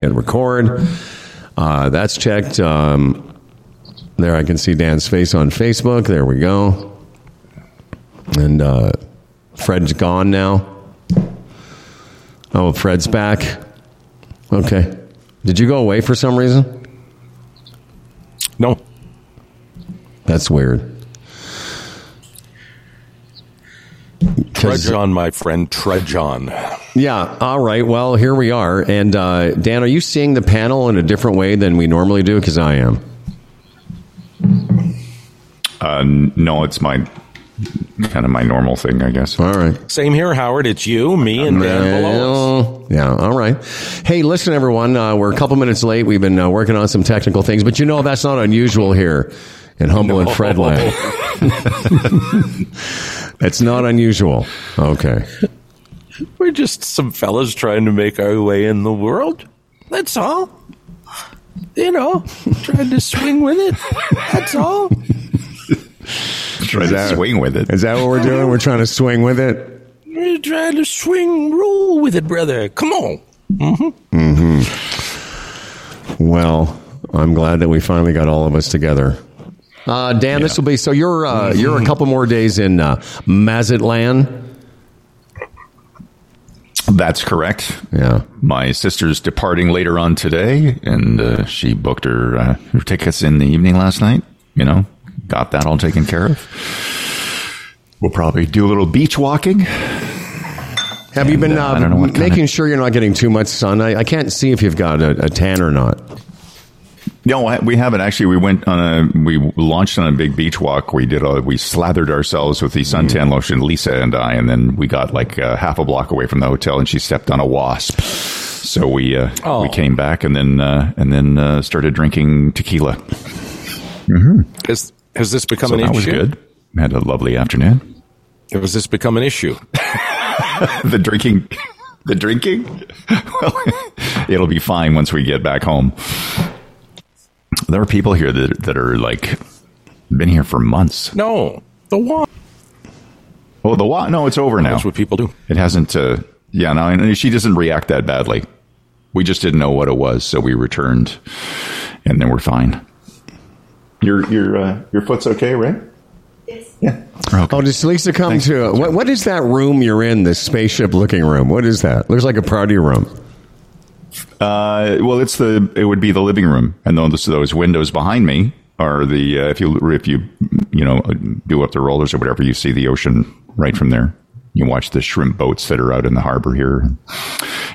and record. Uh, that's checked. Um, there, I can see Dan's face on Facebook. There we go. And uh, Fred's gone now. Oh, Fred's back. Okay. Did you go away for some reason? No. That's weird. Trudge on, my friend. Trudge on. Yeah. All right. Well, here we are. And uh, Dan, are you seeing the panel in a different way than we normally do? Because I am. Uh, no, it's my kind of my normal thing, I guess. All right. Same here, Howard. It's you, me, and Dan. Well, yeah. All right. Hey, listen, everyone. Uh, we're a couple minutes late. We've been uh, working on some technical things, but you know that's not unusual here in Humble and No. Fredland. it's not unusual. Okay. We're just some fellas trying to make our way in the world. That's all. You know, trying to swing with it. That's all. Try to swing with it. Is that what we're doing? We're trying to swing with it. We're trying to swing, roll with it, brother. Come on. Mhm. Mhm. Well, I'm glad that we finally got all of us together. Uh, Dan, this will be so. You're uh, you're a couple more days in uh, Mazatlan. That's correct. Yeah. My sister's departing later on today, and uh, she booked her, uh, her tickets in the evening last night. You know, got that all taken care of. We'll probably do a little beach walking. Have you been uh, uh, I don't know what kinda- making sure you're not getting too much sun? I, I can't see if you've got a, a tan or not. No, we haven't actually. We went on a we launched on a big beach walk. We did a we slathered ourselves with the suntan lotion, Lisa and I, and then we got like uh, half a block away from the hotel, and she stepped on a wasp. So we uh, Oh. we came back and then uh, and then uh, started drinking tequila. Has, has this become So an that issue? was good. Had a lovely afternoon. Has this become an issue? the drinking, the drinking. Well, it'll be fine once we get back home. There are people here that that are like been here for months. No. The what? Oh, the what? No, it's over now. That's what people do. It hasn't. Uh, yeah, no, and she doesn't react that badly. We just didn't know what it was, so we returned, and then we're fine. Your your uh, your foot's okay, right? Yes. Yeah. Okay. Oh, does Lisa come to what? What is that room you're in? This spaceship looking room. What is that? Looks like a party room. Uh, well, it's the it would be the living room, and those those windows behind me are the uh, if you if you you know do up the rollers or whatever, you see the ocean right from there. You watch the shrimp boats that are out in the harbor here.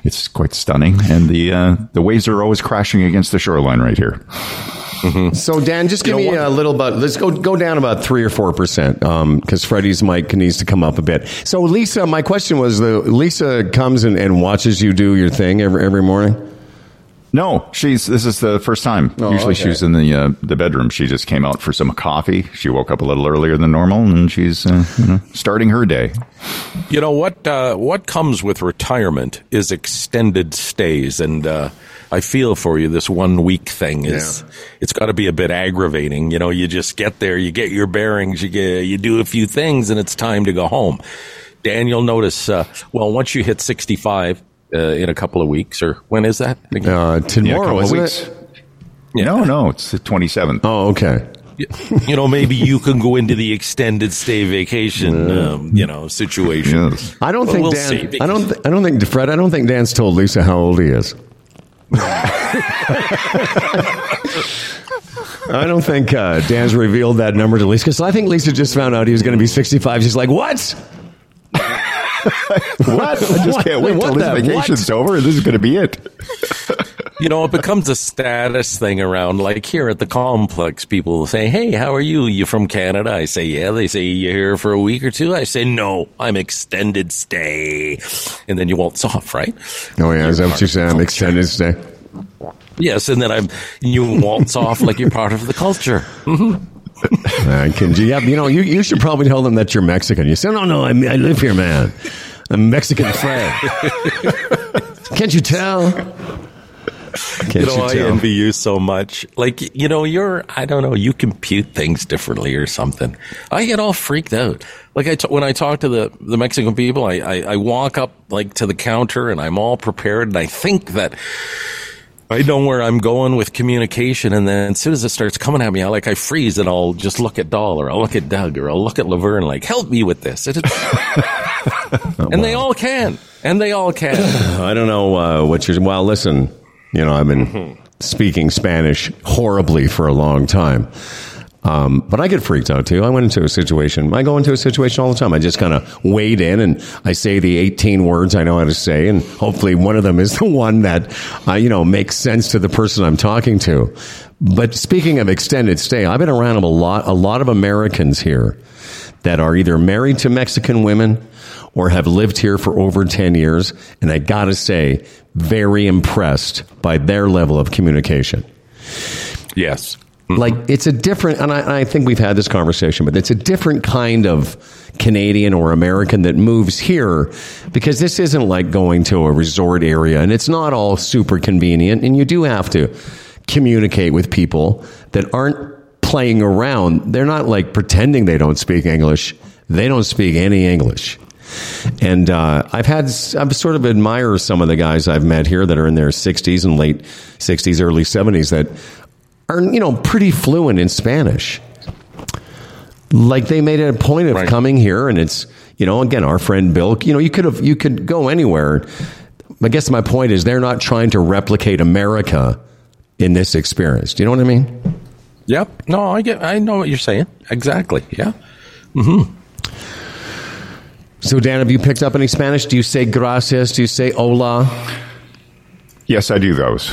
It's quite stunning, and the uh, the waves are always crashing against the shoreline right here. So Dan, just give You know me what? a little bit. Let's go go down about three or four percent because Freddie's mic needs to come up a bit. So Lisa, my question was: the Lisa comes and, and watches you do your thing every every morning. No, she's this is the first time. Oh, Usually okay. she's in the uh, the bedroom. She just came out for some coffee. She woke up a little earlier than normal, and she's uh, you know, starting her day. You know what? Uh, what comes with retirement is extended stays, and uh, I feel for you. This one week thing is it's got to be a bit aggravating. You know, you just get there, you get your bearings, you get, you do a few things, and it's time to go home. Daniel, notice. Uh, well, once you hit sixty-five uh, in a couple of weeks, or when is that? Uh, tomorrow, couple of isn't weeks. it? No, no, it's the twenty seventh. Oh, okay. you know, maybe you can go into the extended stay vacation, um, you know, situation. Yes. I don't Well, think we'll Dan. see. I don't. Th- I don't think Fred. I don't think Dan's told Lisa how old he is. I don't think uh, Dan's revealed that number to Lisa because I think Lisa just found out he was going to be 65. She's like, "What? What? I just can't wait What till this the- vacation's over. and This is going to be it. You know, it becomes a status thing around. Like here at the complex, people say, "Hey, how are you? You from Canada?" I say, "Yeah." They say, "You here for a week or two? I say, "No, I'm extended stay." And then you waltz off, right? Oh yeah, is that what you said? I'm extended stay. Yes, and then I'm you waltz off like you're part of the culture. Mm-hmm. Uh, can you, yeah, you know, you, you should probably tell them that you're Mexican. You say, no, no, I, I live here, man. I'm Mexican Fred. Can't you tell? Can't you know, I tell? envy you so much. Like, you know, you're, I don't know, you compute things differently or something. I get all freaked out. Like, I t- when I talk to the, the Mexican people, I, I, I walk up, like, to the counter and I'm all prepared and I think that I know where I'm going with communication, and then as soon as it starts coming at me, I like I freeze and I'll just look at Doll or I'll look at Doug or I'll look at Laverne, like help me with this. And, they all can, and they all can. I don't know uh, what you're. Well, listen, you know, I've been Mm-hmm. speaking Spanish horribly for a long time. Um, but I get freaked out too. I went into a situation. I go into a situation all the time. I just kind of wade in and I say the 18 words I know how to say, and hopefully one of them is the one that uh, you know makes sense to the person I'm talking to. But speaking of extended stay, I've been around a lot, a lot of Americans here that are either married to Mexican women or have lived here for over 10 years. And I gotta say, very impressed by their level of communication. Yes. Like it's a different, and I, I think we've had this conversation, but it's a different kind of Canadian or American that moves here because this isn't like going to a resort area and it's not all super convenient. And you do have to communicate with people that aren't playing around. They're not like pretending they don't speak English. They don't speak any English. And uh, I've had, I've sort of admire some of the guys I've met here that are in their 60s and late 60s, early 70s that are, you know, pretty fluent in Spanish. Like they made it a point of Right. coming here, and it's, you know, again, our friend Bill, you know, you could have, you could go anywhere. I guess my point is they're not trying to replicate America in this experience. Do you know what I mean? Yep. No, I get. I know what you're saying. Exactly. Yeah. Hmm. So, Dan, have you picked up any Spanish? Do you say gracias? Do you say hola? Yes, I do those.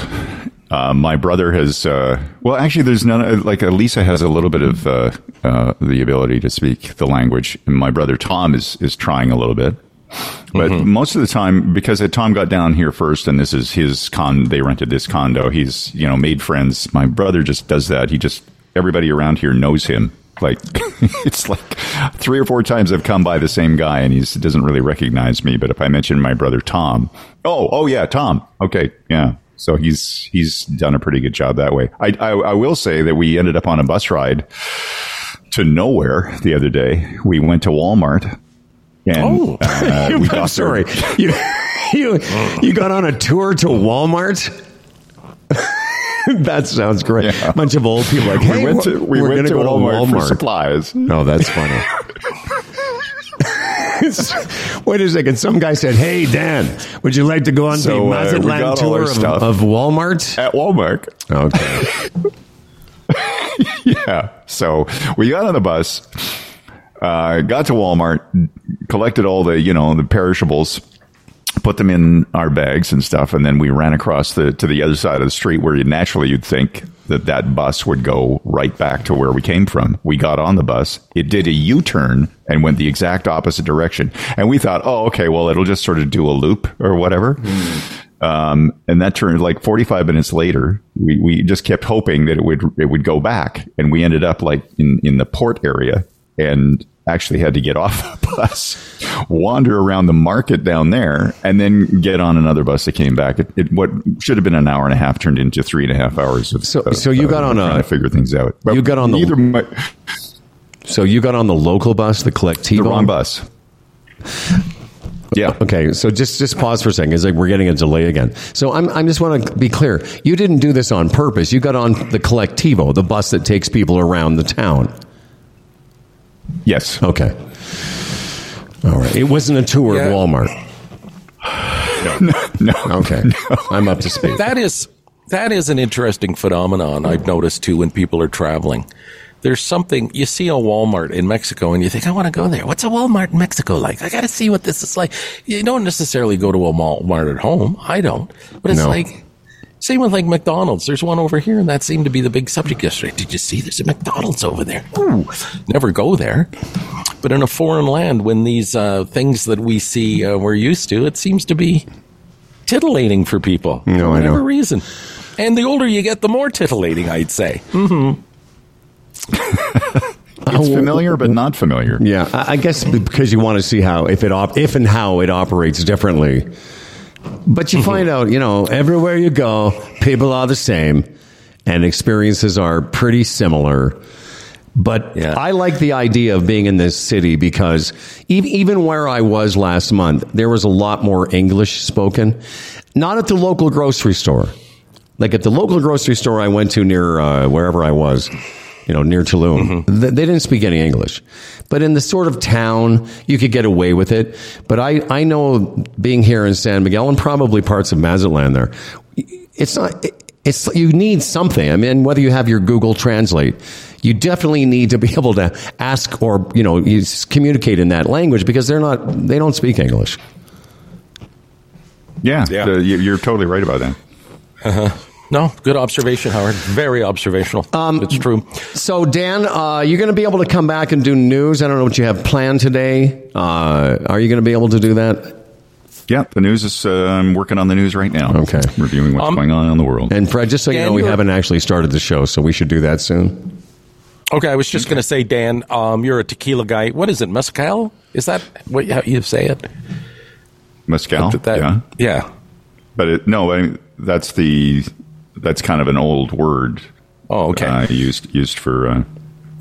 Uh, my brother has, uh, well, actually, there's none, like Elisa has a little bit of uh, uh, the ability to speak the language. And my brother Tom is, is trying a little bit. But most of the time, because Tom got down here first, and this is his con, they rented this condo. He's, you know, made friends. My brother just does that. He just, everybody around here knows him. Like, it's like three or four times I've come by the same guy and he doesn't really recognize me. But if I mention my brother Tom, oh, oh yeah, Tom. Okay. Yeah. So he's, he's done a pretty good job that way. I, I, I will say that we ended up on a bus ride to nowhere the other day. We went to Walmart. And Oh. uh, we I'm got there- sorry. You, you, you got on a tour to Walmart? that sounds great. Yeah. Bunch of old people like, hey, we went to we we're went to go to Walmart, for supplies. No, that's funny. Wait a second. Some guy said, "Hey, Dan, would you like to go on So, the uh, Mazatlan tour of, of Walmart?" at Walmart. Okay. Yeah. So we got on the bus, uh, got to Walmart, collected all the, you know, the perishables, put them in our bags and stuff. And then we ran across the, to the other side of the street where you naturally you'd think that that bus would go right back to where we came from. We got on the bus. It did a U-turn and went the exact opposite direction. And we thought, oh, okay, well, it'll just sort of do a loop or whatever. Um, and that turned like 45 minutes later, we, we just kept hoping that it would, it would go back. And we ended up like in, in the port area and actually had to get off the bus, wander around the market down there and then get on another bus that came back. It, it what should have been an hour and a half turned into three and a half hours of, So- of, so you got uh, on trying a- to figure things out. But you got on the- my, So you got on the local bus, the Colectivo. the wrong bus. Yeah. Okay, so just just pause for a second. It's like we're getting a delay again. So I'm I'm just want to be clear. You didn't do this on purpose. You got on the Colectivo, the bus that takes people around the town. Yes. Okay. All right. It wasn't a tour Yeah. of Walmart. No. No. Okay. I'm up to speed. That is that is an interesting phenomenon I've noticed too when people are traveling. There's something you see a Walmart in Mexico and you think I want to go there. What's a Walmart in Mexico like? I got to see what this is like. You don't necessarily go to a Walmart at home. I don't. But it's No. like same with like McDonald's. There's one over here and that seemed to be the big subject yesterday. Did you see there's a McDonald's over there? Ooh, never go there. But in a foreign land when these uh, things that we see uh, we're used to, it seems to be titillating for people. No, for I whatever know. reason. And the older you get, the more titillating, I'd say. Mm-hmm. It's familiar, but not familiar. Yeah, I I guess because you want to see how if it op- if and how it operates differently. But you find out, you know, everywhere you go, people are the same, and experiences are pretty similar. But Yeah. I like the idea of being in this city because ev- even where I was last month, there was a lot more English spoken. Not at the local grocery store, Like at the local grocery store I went to near uh, wherever I was, you know, near Tulum, Mm-hmm. th- they didn't speak any English. But in the sort of town, you could get away with it. But I, I know being here in San Miguel and probably parts of Mazatlan there, it's not, it- it's, you need something. I mean, whether you have your Google Translate, you definitely need to be able to ask or, you know, you communicate in that language because they're not, they don't speak English. Yeah, Yeah. the- you- you're totally right about that. No, good observation, Howard. Very observational. Um, it's true. So, Dan, uh, you're going to be able to come back and do news. I don't know what you have planned today. Uh, are you going to be able to do that? Yeah, the news is. Uh, I'm working on the news right now. Okay. reviewing what's going on in the world. And Fred, just so you know, we haven't actually started the show, so we should do that soon. Okay, I was just going to say, Dan, um, you're a tequila guy. What is it, mezcal? Is that what how you say it? Mescal. That- yeah, yeah. but it, no, I, that's the that's kind of an old word. Oh, okay. Uh, used used for uh,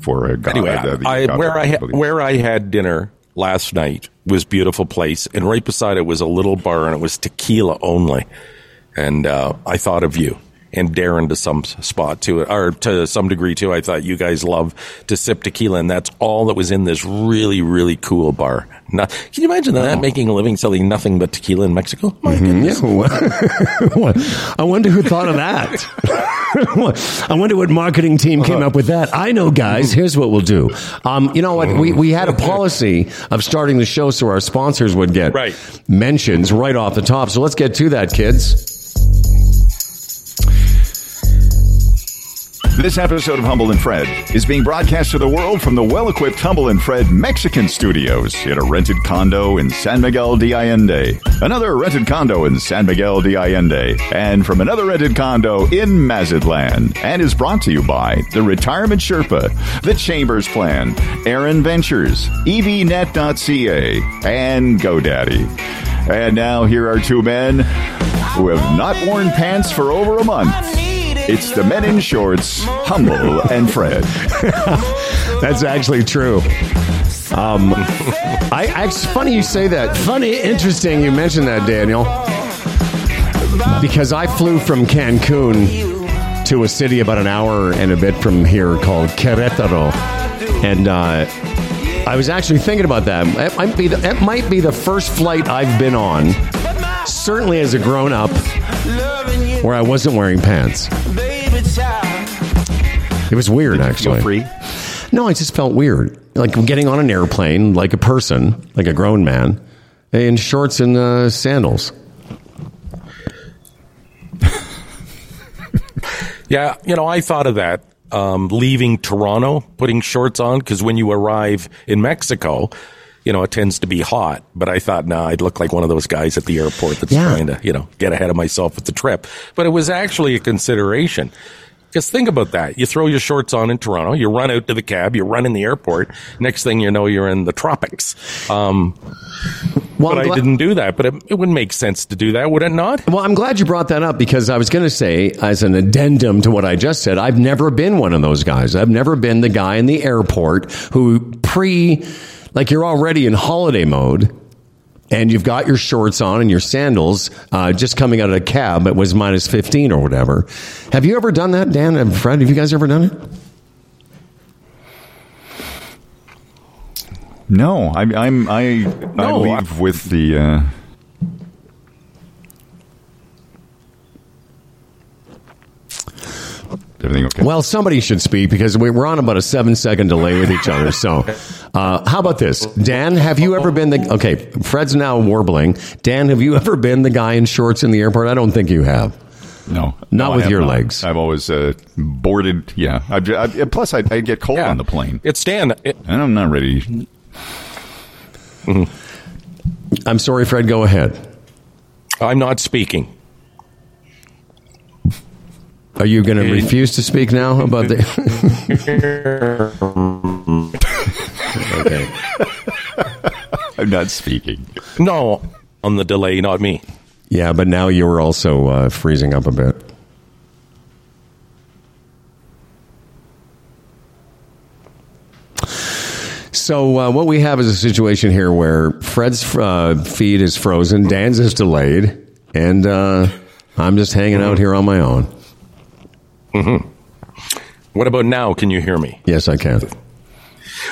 for a god. anyway, uh, the I, god- where I ha- where I had dinner last night was beautiful place, and right beside it was a little bar, and it was tequila only. And uh, I thought of you and Darren to some spot too, or to some degree too. I thought you guys love to sip tequila, and that's all that was in this really really cool bar. Not, can you imagine that making a living selling nothing but tequila in Mexico? My mm-hmm. goodness. Yeah. I wonder who thought of that. I wonder what marketing team uh-huh. came up with that. I know, guys. Mm-hmm. Here's what we'll do. Um, you know what? We, we had a policy of starting the show so our sponsors would get Right. mentions right off the top. So let's get to that, kids. This episode of Humble and Fred is being broadcast to the world from the well-equipped Humble and Fred Mexican studios in a rented condo in San Miguel de Allende, another rented condo in San Miguel de Allende, and from another rented condo in Mazatlan, and is brought to you by the Retirement Sherpa, the Chambers Plan, Aaron Ventures, EVNet.ca, and GoDaddy. And now here are two men who have not worn pants for over a month. It's the men in shorts, Humble and Fred. That's actually true. Um, I, I, it's funny you say that. Funny, interesting you mentioned that, Daniel. Because I flew from Cancun to a city about an hour and a bit from here called Querétaro. And uh, I was actually thinking about that. It might, be the, it might be the first flight I've been on, certainly as a grown up, where I wasn't wearing pants. It was weird, actually. free. No, I just felt weird. Like getting on an airplane, like a person, like a grown man, in shorts and uh, sandals. Yeah, you know, I thought of that um, leaving Toronto, putting shorts on, because when you arrive in Mexico, you know, it tends to be hot. But I thought, nah, I'd look like one of those guys at the airport that's Yeah. trying to, you know, get ahead of myself with the trip. But it was actually a consideration. Because think about that. You throw your shorts on in Toronto, you run out to the cab, you run in the airport. Next thing you know, you're in the tropics. Um, Well, but I'm I didn't do that. But it, it would make sense to do that, would it not? Well, I'm glad you brought that up because I was going to say, as an addendum to what I just said, I've never been one of those guys. I've never been the guy in the airport who pre, like you're already in holiday mode and you've got your shorts on and your sandals uh, just coming out of a cab. It was minus 15 or whatever. Have you ever done that, Dan and Fred? Have you guys ever done it? No, I, I'm I I No, leave with the. Uh, everything okay? Well, somebody should speak because we're on about a seven second delay with each other. So, uh, how about this? Dan, have you ever been the. Okay, Fred's now warbling. Dan, have you ever been the guy in shorts in the airport? I don't think you have. no, Not No, with your not. legs. I've always uh, boarded. Yeah, I've, I, plus I, I get cold Yeah. on the plane, It's Dan. It, and I'm not ready. I'm sorry, Fred, go ahead. I'm not speaking. Are you going to refuse to speak now about the. okay. I'm not speaking. No, on the delay, not me. Yeah, but now you were also uh, freezing up a bit. So uh, what we have is a situation here where Fred's uh, feed is frozen, Dan's is delayed, and uh, I'm just hanging out here on my own. What about now? Can you hear me? Yes, I can.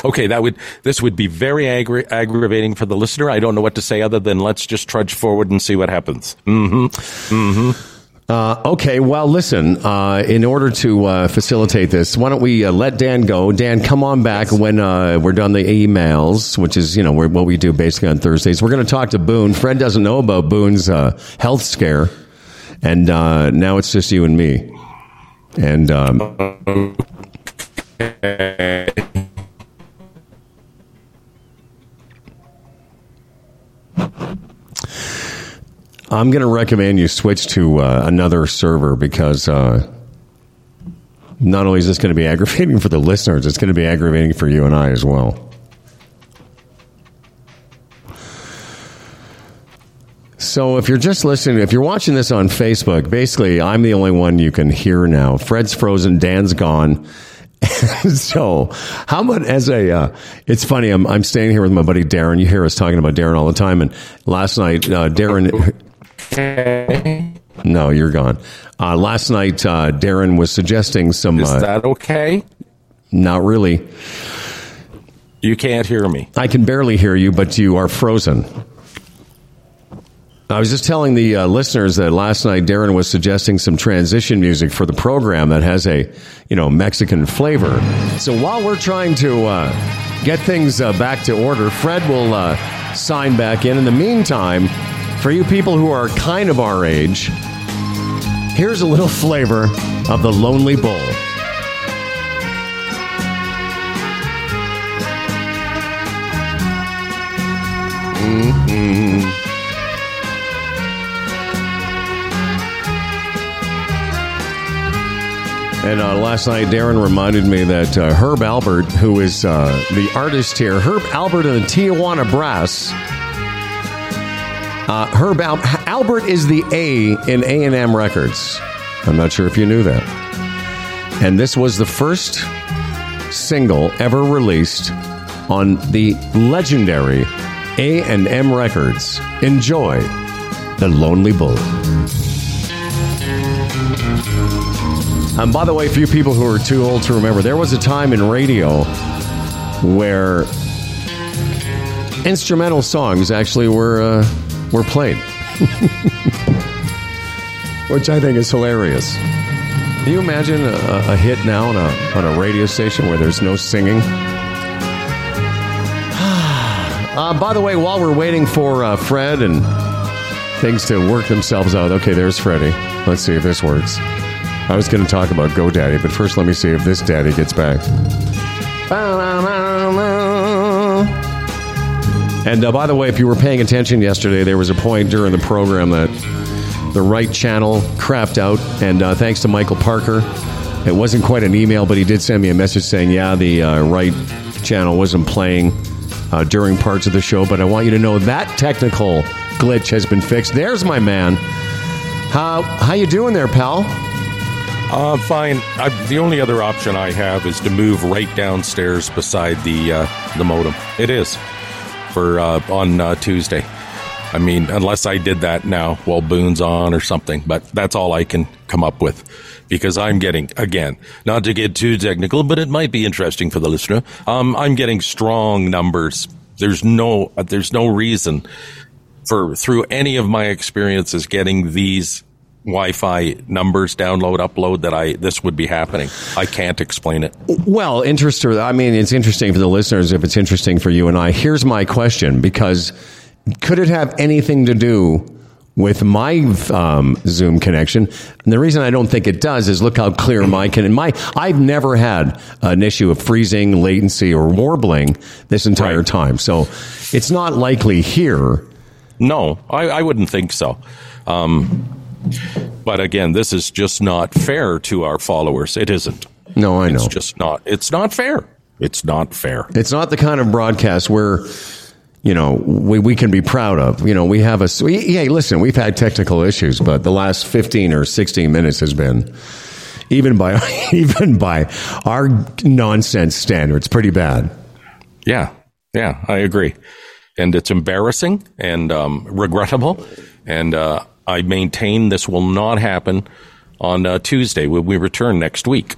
Okay, that would this would be very aggra- aggravating for the listener. I don't know what to say other than let's just trudge forward and see what happens. Mhm. Mhm. Uh, okay, well, listen. Uh, in order to uh, facilitate this, why don't we uh, let Dan go? Dan, come on back when uh, we're done the emails, which is you know what we do basically on Thursdays. We're going to talk to Boone. Fred doesn't know about Boone's uh, health scare, and uh, now it's just you and me. And um, I'm going to recommend you switch to uh, another server because uh, not only is this going to be aggravating for the listeners, it's going to be aggravating for you and I as well. So if you're just listening, if you're watching this on Facebook, basically I'm the only one you can hear now. Fred's frozen, Dan's gone. so how about as a uh, it's funny I'm, I'm staying here with my buddy darren you hear us talking about darren all the time and last night uh, darren no you're gone uh, last night uh, darren was suggesting some Is uh, that okay? not really You can't hear me. i can barely hear you but you are frozen I was just telling the uh, listeners that last night Darren was suggesting some transition music for the program that has a, you know, Mexican flavor. So while we're trying to uh, get things uh, back to order, Fred will uh, sign back in. In the meantime, for you people who are kind of our age, here's a little flavor of the Lonely Bull. And uh, last night, Darren reminded me that uh, Herb Alpert, who is uh, the artist here, Herb Alpert and the Tijuana Brass. Uh, Herb Al- Alpert is the A in A and M Records. I'm not sure if you knew that. And this was the first single ever released on the legendary A and M Records. Enjoy the Lonely Bull. And by the way, for you people who are too old to remember, there was a time in radio where instrumental songs actually were uh, were played, which I think is hilarious. Can you imagine a, a hit now on a on a radio station where there's no singing? uh, by the way, while we're waiting for uh, Fred and things to work themselves out, okay, there's Freddie. Let's see if this works. I was going to talk about GoDaddy, but first let me see if this daddy gets back. And uh, by the way, if you were paying attention yesterday, there was a point during the program that the right channel crapped out. And uh, thanks to Michael Parker, it wasn't quite an email, but he did send me a message saying, yeah, the uh, right channel wasn't playing uh, during parts of the show. But I want you to know that technical glitch has been fixed. There's my man. How how you doing there, pal? Uh, fine. I, the only other option I have is to move right downstairs beside the uh, the modem. It is for uh, on uh, Tuesday. I mean, unless I did that now while Boone's on or something, but that's all I can come up with because I'm getting again not to get too technical, but it might be interesting for the listener. Um, I'm getting strong numbers. There's no there's no reason for through any of my experiences getting these Wi-Fi numbers download upload that I this would be happening. I can't explain it. Well, interesting. I mean, it's interesting for the listeners if it's interesting for you and I. Here's my question: because could it have anything to do with my um, Zoom connection? And the reason I don't think it does is look how clear my can. My I've never had an issue of freezing, latency, or warbling this entire Right. time, so it's not likely here. No, I, I wouldn't think so. Um, but again, this is just not fair to our followers. It isn't. No, I know. It's just not. It's not fair. It's not fair. It's not the kind of broadcast where you know we, we can be proud of. You know, we have a we, hey, listen, we've had technical issues, but the last fifteen or sixteen minutes has been even by even by our nonsense standards pretty bad. Yeah, yeah, I agree. And it's embarrassing and um, regrettable. And uh, I maintain this will not happen on uh, Tuesday when we return next week.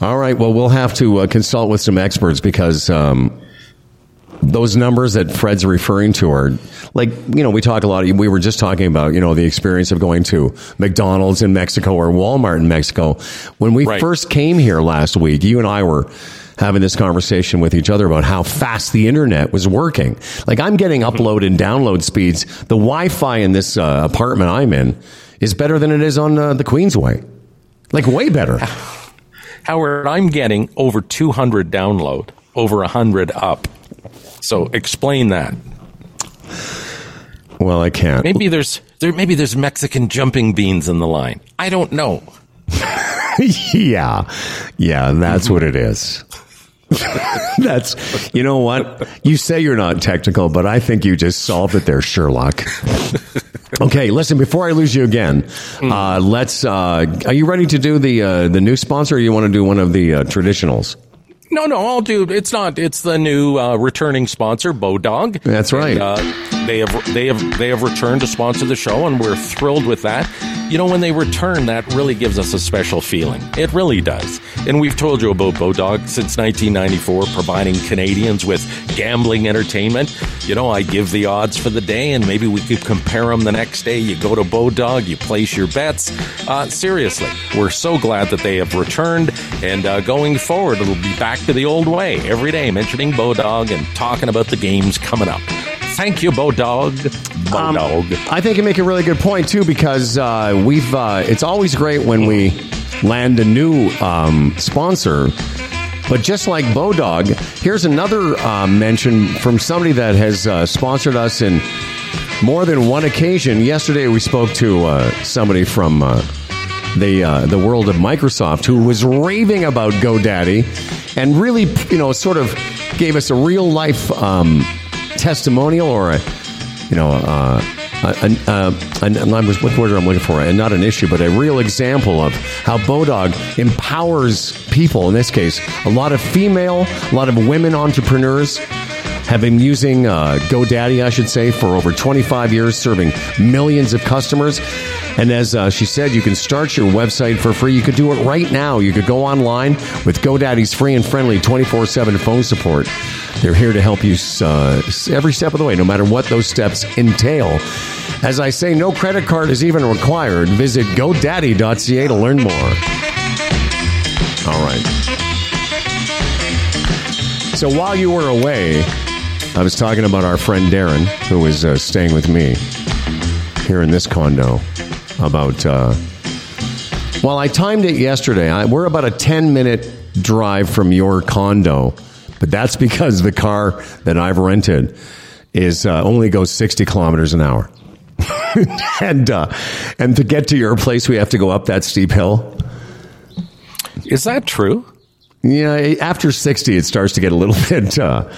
All right. Well, we'll have to uh, consult with some experts because um, those numbers that Fred's referring to are like, you know, we talk a lot. We were just talking about, you know, the experience of going to McDonald's in Mexico or Walmart in Mexico. When we Right. first came here last week, you and I were having this conversation with each other about how fast the internet was working. Like I'm getting upload and download speeds. The Wi-Fi in this uh, apartment I'm in is better than it is on uh, the Queensway. Like way better. Howard, I'm getting over 200 download, over 100 up. So explain that. Well, I can't. Maybe there's there maybe there's Mexican jumping beans in the line. I don't know. yeah. Yeah, that's what it is. that's, you know what? You say you're not technical, but I think you just solved it there, Sherlock. okay, listen, before I lose you again, uh, let's, uh, are you ready to do the, uh, the new sponsor or you want to do one of the uh, traditionals? No, no, I'll do. It's not. It's the new uh, returning sponsor, Bodog. That's right. And, uh, they have they have they have returned to sponsor the show, and we're thrilled with that. You know, when they return, that really gives us a special feeling. It really does. And we've told you about Bodog since 1994, providing Canadians with gambling entertainment. You know, I give the odds for the day, and maybe we could compare them the next day. You go to Bodog, you place your bets. Uh, seriously, we're so glad that they have returned, and uh, going forward, it'll be back to the old way every day, mentioning Bodog and talking about the games coming up. Thank you, Bodog. Bodog. I think you make a really good point too because uh, we've. Uh, it's always great when we land a new um, sponsor. But just like Bodog, here's another uh, mention from somebody that has uh, sponsored us in more than one occasion. Yesterday, we spoke to uh, somebody from uh, the uh, the world of Microsoft who was raving about GoDaddy and really, you know, sort of gave us a real life um, testimonial or a, you know, uh, a, a, a, a, what word I'm looking for? And not an issue, but a real example of how Bodog empowers people. In this case, a lot of female, a lot of women entrepreneurs have been using uh, GoDaddy, I should say, for over 25 years, serving millions of customers. And as uh, she said, you can start your website for free. You could do it right now. You could go online with GoDaddy's free and friendly 24 7 phone support. They're here to help you uh, every step of the way, no matter what those steps entail. As I say, no credit card is even required. Visit GoDaddy.ca to learn more. All right. So while you were away, I was talking about our friend Darren, who was uh, staying with me here in this condo. About, uh, well, I timed it yesterday. I, we're about a 10 minute drive from your condo, but that's because the car that I've rented is uh, only goes 60 kilometers an hour. and uh, and to get to your place, we have to go up that steep hill. Is that true? Yeah, after 60, it starts to get a little bit. Uh,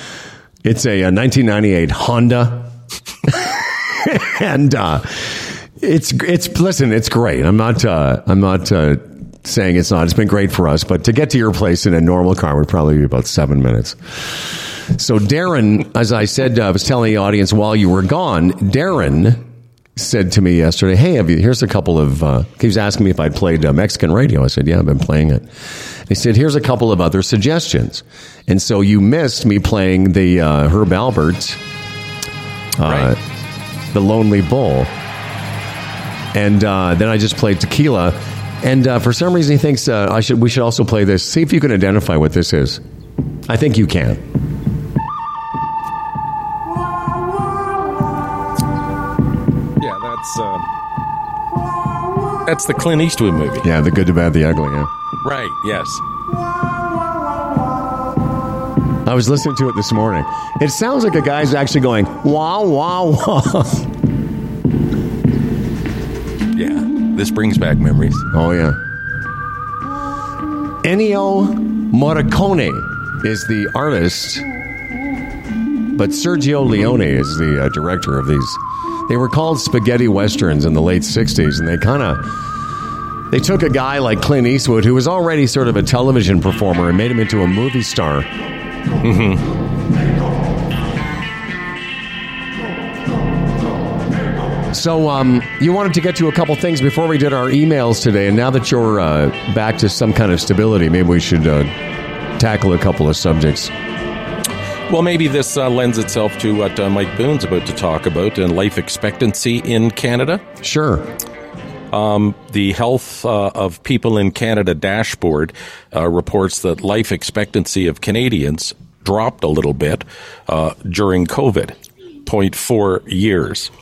it's a, a 1998 Honda. and uh, it's, it's, listen, it's great. I'm not, uh, I'm not uh, saying it's not. It's been great for us, but to get to your place in a normal car would probably be about seven minutes. So, Darren, as I said, I was telling the audience while you were gone, Darren said to me yesterday, "Hey, have you? Here's a couple of." Uh, he was asking me if I'd played uh, Mexican radio. I said, "Yeah, I've been playing it." He said, "Here's a couple of other suggestions." And so you missed me playing the uh, Herb Alpert, uh, Right. the Lonely Bull, and uh, then I just played Tequila. And uh, for some reason, he thinks uh, I should. We should also play this. See if you can identify what this is. I think you can. Yeah, that's uh, that's the Clint Eastwood movie. Yeah, the good, the bad, the ugly. Yeah. Right. Yes. I was listening to it this morning. It sounds like a guy's actually going wow, wow, wow. This brings back memories. Oh yeah. Ennio Morricone is the artist, but Sergio Leone is the uh, director of these. They were called spaghetti westerns in the late '60s, and they kind of they took a guy like Clint Eastwood, who was already sort of a television performer, and made him into a movie star. So um, you wanted to get to a couple things before we did our emails today, and now that you're uh, back to some kind of stability, maybe we should uh, tackle a couple of subjects. Well, maybe this uh, lends itself to what uh, Mike Boone's about to talk about and life expectancy in Canada. Sure. Um, the Health uh, of People in Canada dashboard uh, reports that life expectancy of Canadians dropped a little bit uh, during COVID, 0.4 years.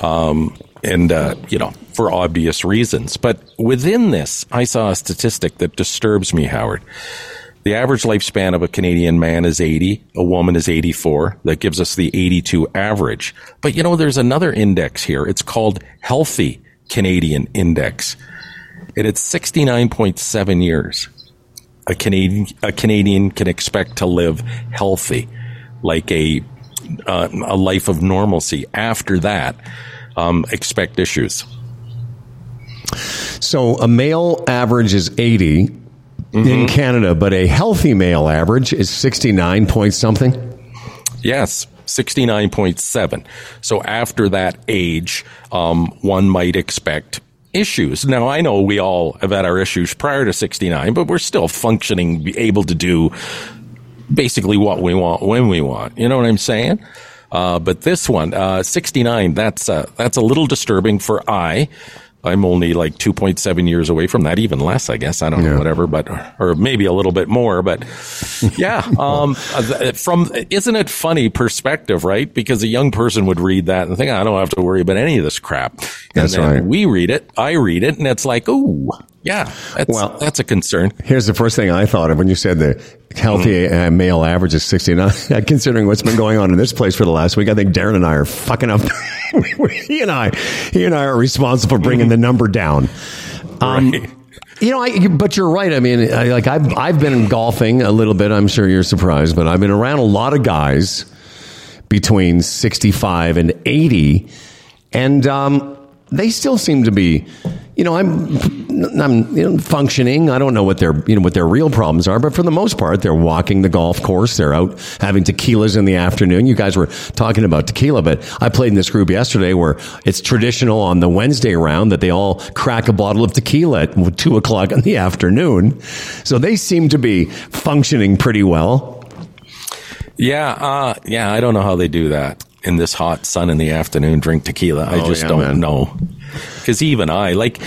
Um, and, uh, you know, for obvious reasons. But within this, I saw a statistic that disturbs me, Howard. The average lifespan of a Canadian man is 80. A woman is 84. That gives us the 82 average. But you know, there's another index here. It's called healthy Canadian index. And it's 69.7 years. A Canadian, a Canadian can expect to live healthy, like a, uh, a life of normalcy. After that, um, expect issues. So a male average is 80 mm-hmm. in Canada, but a healthy male average is 69 point something? Yes. 69.7. So after that age, um, one might expect issues. Now, I know we all have had our issues prior to 69, but we're still functioning, able to do basically what we want when we want. You know what I'm saying? Uh, but this one, uh, 69, that's, uh, that's a little disturbing for I. I'm only like 2.7 years away from that, even less, I guess. I don't yeah. know, whatever, but, or maybe a little bit more, but yeah. Um, uh, from, isn't it funny perspective, right? Because a young person would read that and think, I don't have to worry about any of this crap. And That's right. We read it, I read it, and it's like, ooh, yeah, that's, well, that's a concern. Here's the first thing I thought of when you said the healthy mm-hmm. male average is 69. Considering what's been going on in this place for the last week, I think Darren and I are fucking up. he and I, he and I are responsible for bringing the number down. Um, right. You know, I, but you're right. I mean, I, like I've I've been golfing a little bit. I'm sure you're surprised, but I've been around a lot of guys between 65 and 80, and um, they still seem to be you know, I'm I'm you know, functioning. I don't know what their you know what their real problems are, but for the most part, they're walking the golf course. They're out having tequilas in the afternoon. You guys were talking about tequila, but I played in this group yesterday where it's traditional on the Wednesday round that they all crack a bottle of tequila at two o'clock in the afternoon. So they seem to be functioning pretty well. Yeah, uh, yeah. I don't know how they do that in this hot sun in the afternoon. Drink tequila. I oh, just yeah, don't man. know. Because even I, like,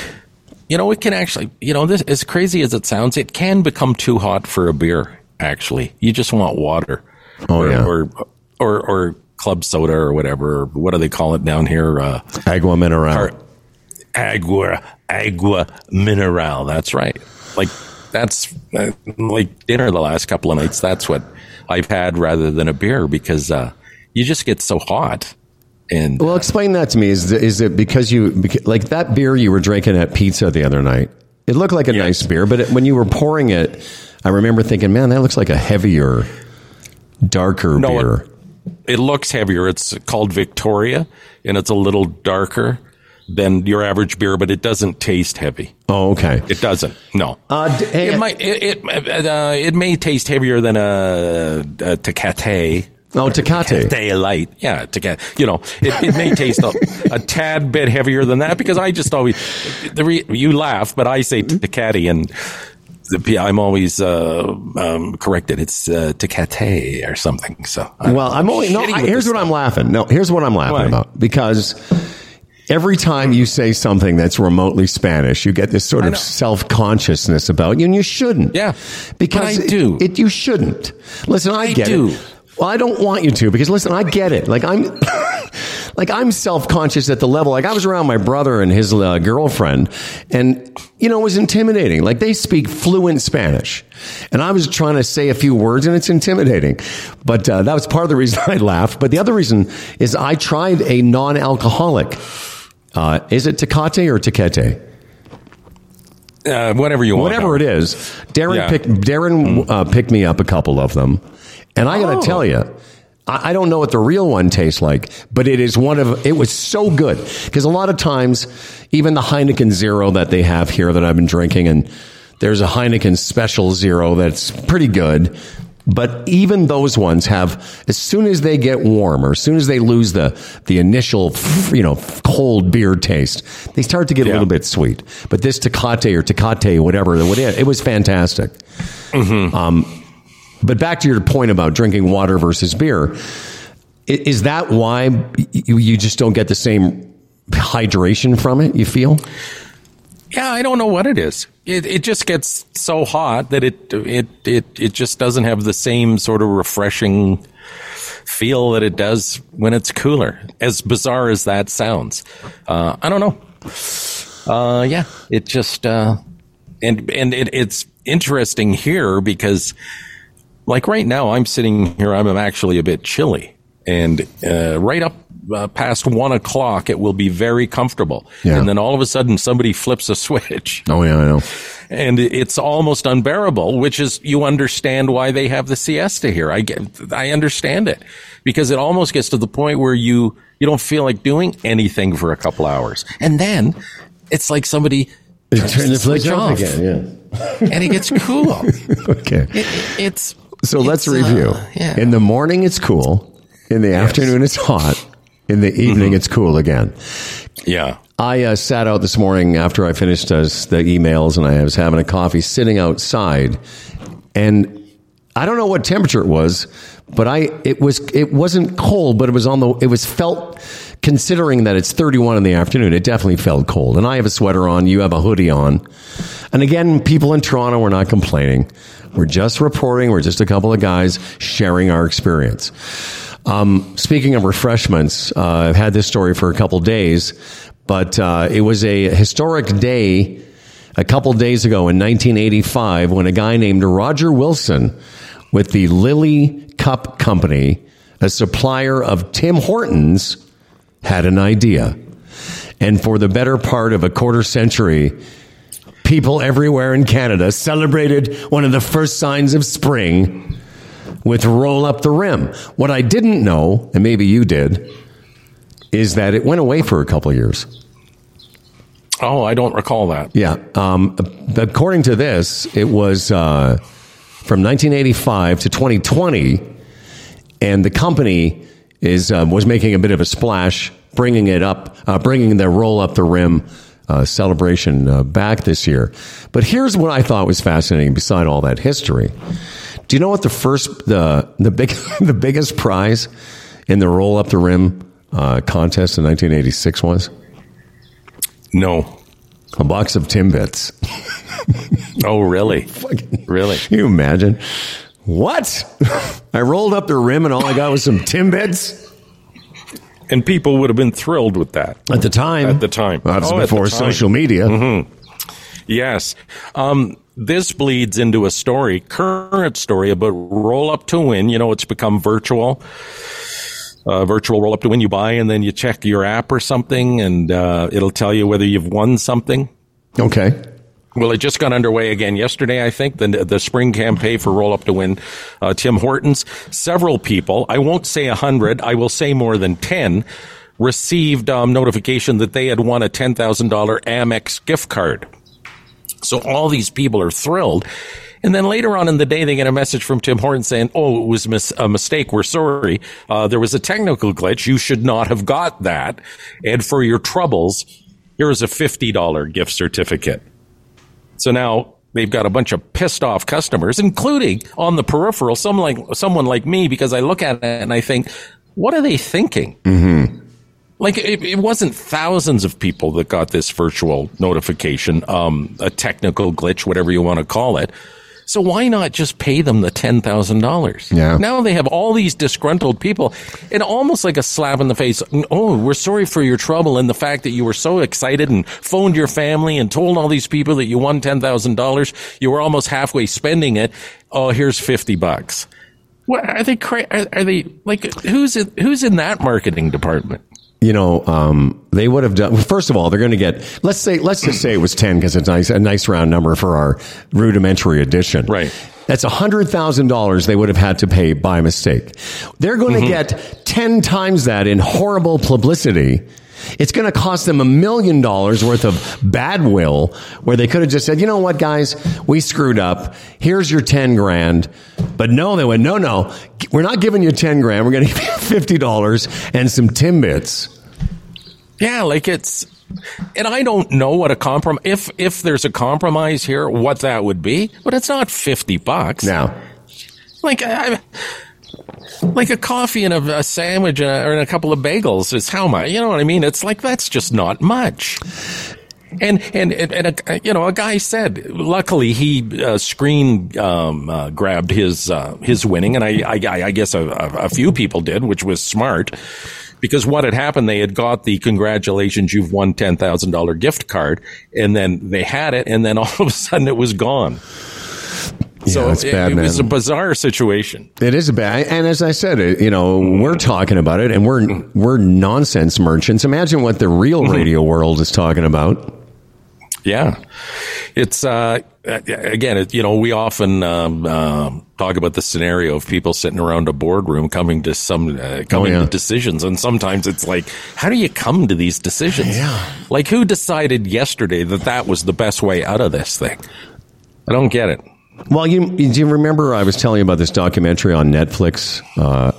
you know, it can actually, you know, this as crazy as it sounds, it can become too hot for a beer. Actually, you just want water. Oh or, yeah, or or or club soda or whatever. What do they call it down here? Uh, agua mineral. Or, agua agua mineral. That's right. Like that's uh, like dinner the last couple of nights. That's what I've had rather than a beer because uh, you just get so hot. And well, explain that to me. Is is it because you like that beer you were drinking at pizza the other night? It looked like a yes. nice beer, but it, when you were pouring it, I remember thinking, "Man, that looks like a heavier, darker no, beer." It, it looks heavier. It's called Victoria, and it's a little darker than your average beer, but it doesn't taste heavy. Oh, okay. It doesn't. No. Uh, d- it might. It it, uh, it may taste heavier than a, a Tecate Oh, Tecate. Tecate light. Yeah, Tecate. You know, it, it may taste a, a, tad bit heavier than that because I just always, the re, you laugh, but I say Tecate and the, I'm always uh, um, corrected. It's uh, Tecate or something. So, well, I'm only, no, I, here's what I'm laughing. No, here's what I'm laughing Why? about because every time you say something that's remotely Spanish, you get this sort of self consciousness about you, and you shouldn't. Yeah, because I do. It, it, you shouldn't. Listen, I, I get do. it. Well, I don't want you to because listen, I get it. Like I'm, like I'm self-conscious at the level. Like I was around my brother and his uh, girlfriend, and you know it was intimidating. Like they speak fluent Spanish, and I was trying to say a few words, and it's intimidating. But uh, that was part of the reason I laughed. But the other reason is I tried a non-alcoholic. Uh, is it Tecate or Tecate? Uh, whatever you want. Whatever it is, Darren yeah. picked Darren uh, picked me up a couple of them, and I got to oh. tell you, I don't know what the real one tastes like, but it is one of, it was so good. Because a lot of times, even the Heineken Zero that they have here that I've been drinking, and there's a Heineken Special Zero that's pretty good. But even those ones have, as soon as they get warm or as soon as they lose the, the initial, you know, cold beer taste, they start to get a little bit sweet. But this Tecate or Tecate, whatever, it was fantastic. Um, but back to your point about drinking water versus beer, is that why you, just don't get the same hydration from it, you feel? Yeah, I don't know what it is. It it just gets so hot that it it it it just doesn't have the same sort of refreshing feel that it does when it's cooler. As bizarre as that sounds, uh, I don't know. Uh, yeah, it just uh, and and it, it's interesting here because, like right now, I'm sitting here. I'm actually a bit chilly, and uh, right up. Uh, past one o'clock, it will be very comfortable, Yeah. and then all of a sudden, somebody flips a switch, Oh, yeah, I know. and it's almost unbearable. Which is, you understand why they have the siesta here. I get, I understand it because it almost gets to the point where you you don't feel like doing anything for a couple hours, and then it's like somebody turns the switch off again, and it gets cool. Okay. It- it's So let's it's, uh, review. yeah. In the morning, it's cool. In the afternoon, it's hot. In the evening, Mm-hmm. it's cool again. yeah. I uh, sat out this morning after I finished uh, the emails and I was having a coffee sitting outside and I don't know what temperature it was, but I it was it wasn't cold, but it was on the it was felt considering that it's 31 in the afternoon, it definitely felt cold. And I have a sweater on, you have a hoodie on. And again, people in Toronto are not complaining. We're just reporting, we're just a couple of guys sharing our experience. Um, speaking of refreshments, uh, I've had this story for a couple days, but uh, it was a historic day a couple days ago in 1985 when a guy named Roger Wilson with the Lily Cup Company, a supplier of Tim Hortons, had an idea. And for the better part of a quarter century, people everywhere in Canada celebrated one of the first signs of spring with roll up the rim. What I didn't know, and maybe you did, is that it went away for a couple years. Oh, I don't recall that. Yeah. Um, according to this, it was uh, from 1985 to 2020, and the company is uh, was making a bit of a splash, bringing it up, uh, bringing the roll up the rim uh, celebration uh, back this year. But here's what I thought was fascinating. Beside all that history, do you know what the first the the big the biggest prize in the roll up the rim uh, contest in 1986 was? No. A box of Timbits. Oh, really? Fucking, really? Can you imagine? What? I rolled up the rim and all I got was some Timbits And people would have been thrilled with that. at the time. At the time. That's Oh, before. Mm-hmm. social media. Yes. Um, this bleeds into a story, current story about roll up to win. You know, it's become virtual. Uh, virtual roll up to win. You buy and then you check your app or something and, uh, it'll tell you whether you've won something. Okay. Well, it just got underway again yesterday, I think, the, the spring campaign for Roll Up to Win uh, Tim Hortons. Several people, I won't say a hundred, I will say more than 10, received um, notification that they had won a $10,000 Amex gift card. So all these people are thrilled. And then later on in the day, they get a message from Tim Hortons saying, "Oh, it was mis- a mistake. We're sorry. Uh, there was a technical glitch. You should not have got that. And for your troubles, here is a fifty dollar gift certificate." So now they've got a bunch of pissed off customers, including on the peripheral, some like someone like me, because I look at it and I think, what are they thinking? Like it, it wasn't thousands of people that got this virtual notification, um, a technical glitch, whatever you want to call it. So why not just pay them the ten thousand dollars? Yeah. Now they have all these disgruntled people, and almost like a slap in the face. Oh, we're sorry for your trouble and the fact that you were so excited and phoned your family and told all these people that you won ten thousand dollars. You were almost halfway spending it. Oh, here's fifty bucks. What are they? Cra- are, are they like who's in, who's in that marketing department? You know, um, they would have done. Well, first of all, they're going to get. Let's say, let's just say it was ten because it's nice, a nice round number for our rudimentary edition. Right. That's hundred thousand dollars they would have had to pay by mistake. They're going to get ten times that in horrible publicity It's going to cost them a million dollars worth of bad will where they could have just said, you know what, guys, we screwed up. Here's your 10 grand. But no, they went, no, no, we're not giving you 10 grand. We're going to give you $50 and some Timbits. Yeah, like it's, and I don't know what a compromise, if, if there's a compromise here, what that would be, but it's not 50 bucks. Now, like, I, like a coffee and a, a sandwich and a, or a couple of bagels is how much? You know what I mean? It's like that's just not much. And and and, a, you know, a guy said. Luckily, he uh, screen um, uh, grabbed his uh, his winning, and I I, I guess a, a, few people did, which was smart. Because what had happened, they had got the congratulations, you've won ten thousand dollar gift card, and then they had it, and then all of a sudden it was gone. So it's it, bad, it man. was a bizarre situation. It is a bad, and as I said, you know, we're talking about it, and we're we're nonsense merchants. Imagine what the real radio world is talking about. Yeah, it's uh, again, it, you know, we often um, uh, talk about the scenario of people sitting around a boardroom coming to some uh, coming Oh, yeah. to decisions, and sometimes it's like, how do you come to these decisions? Yeah. Like, who decided yesterday that that was the best way out of this thing? I don't get it. Well, you do you remember I was telling you about this documentary on Netflix, uh,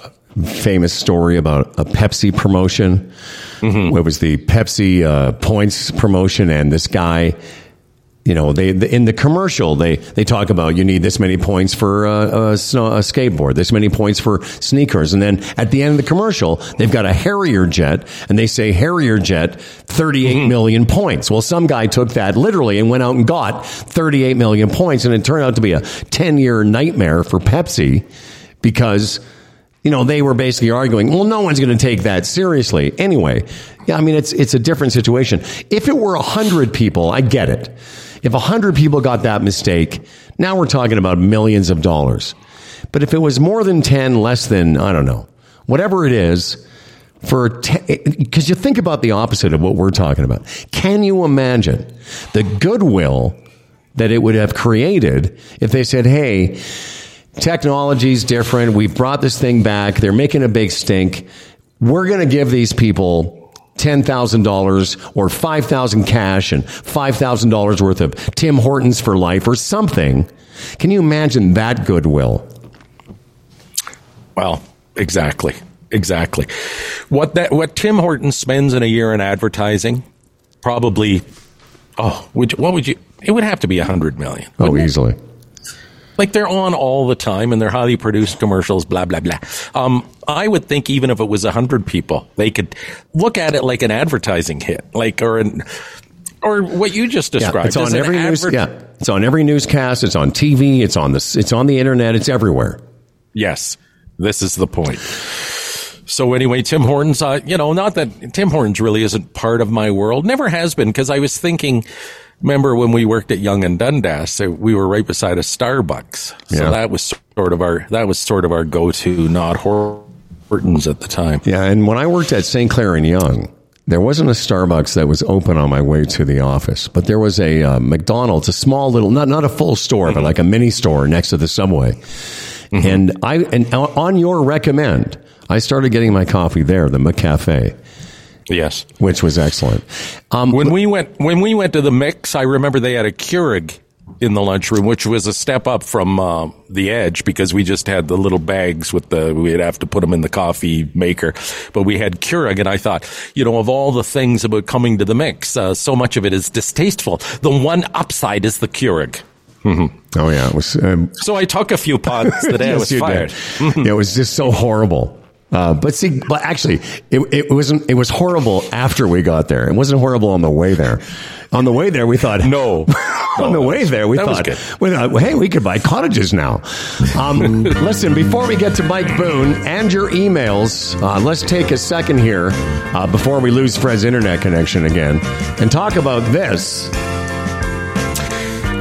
famous story about a Pepsi promotion. Mm-hmm. It was the Pepsi uh, points promotion, and this guy. You know, they in the commercial they they talk about you need this many points for uh, a, snow, a skateboard, this many points for sneakers, and then at the end of the commercial they've got a Harrier jet, and they say Harrier jet thirty-eight million points. Well, some guy took that literally and went out and got 38 million points, and it turned out to be a 10 year nightmare for Pepsi because you know, they were basically arguing, well, no one's going to take that seriously. Anyway, yeah, I mean, it's, it's a different situation. If it were a hundred people, I get it. If a hundred people got that mistake, now we're talking about millions of dollars. But if it was more than 10, less than, I don't know, whatever it is, for because eh, you think about the opposite of what we're talking about. Can you imagine the goodwill that it would have created if they said, "Hey, technology's different. We've brought this thing back. They're making a big stink. We're going to give these people $10,000 or 5,000 cash and $5,000 worth of Tim Hortons for life or something. Can you imagine that goodwill? Well, exactly, exactly. What that what Tim Horton spends in a year in advertising, probably. Oh, would you, what would you? It would have to be a hundred million. Oh, wouldn't it? Like they're on all the time and they're highly produced commercials, blah, blah, blah. Um, I would think even if it was a hundred people, they could look at it like an advertising hit, like, or an, or what you just described. Yeah, it's on every news. Yeah, it's on every newscast. It's on TV. It's on the. It's on the internet. It's everywhere. Yes, this is the point. So anyway, Tim Hortons, uh, you know, not that Tim Hortons really isn't part of my world, never has been, because I was thinking, remember when we worked at Yonge and Dundas, uh, we were right beside a Starbucks, so Yeah. that was sort of our that was sort of our go to, not Hortons at the time. Yeah, and when I worked at St. Clair and Yonge, there wasn't a Starbucks that was open on my way to the office, but there was a uh, McDonald's, a small little, not not a full store, but like a mini store next to the subway. And I and on your recommend, I started getting my coffee there, the McCafe, Yes. which was excellent. Um, When we went when we went to the mix, I remember they had a Keurig in the lunchroom, which was a step up from uh, the Edge because we just had the little bags with the we'd have to put them in the coffee maker, but we had Keurig, and I thought, you know, of all the things about coming to the mix, uh, so much of it is distasteful. The one upside is the Keurig. oh yeah, it was. Um, So I took a few pods the day I Yes, was fired. it was just so horrible. Uh, but see, but actually, it, it wasn't. It was horrible after we got there. It wasn't horrible on the way there. On the way there, we thought No. on the way there, we thought, we thought, hey, we could buy cottages now. Um, listen, before we get to Mike Boone and your emails, uh, let's take a second here uh, before we lose Fred's internet connection again and talk about this.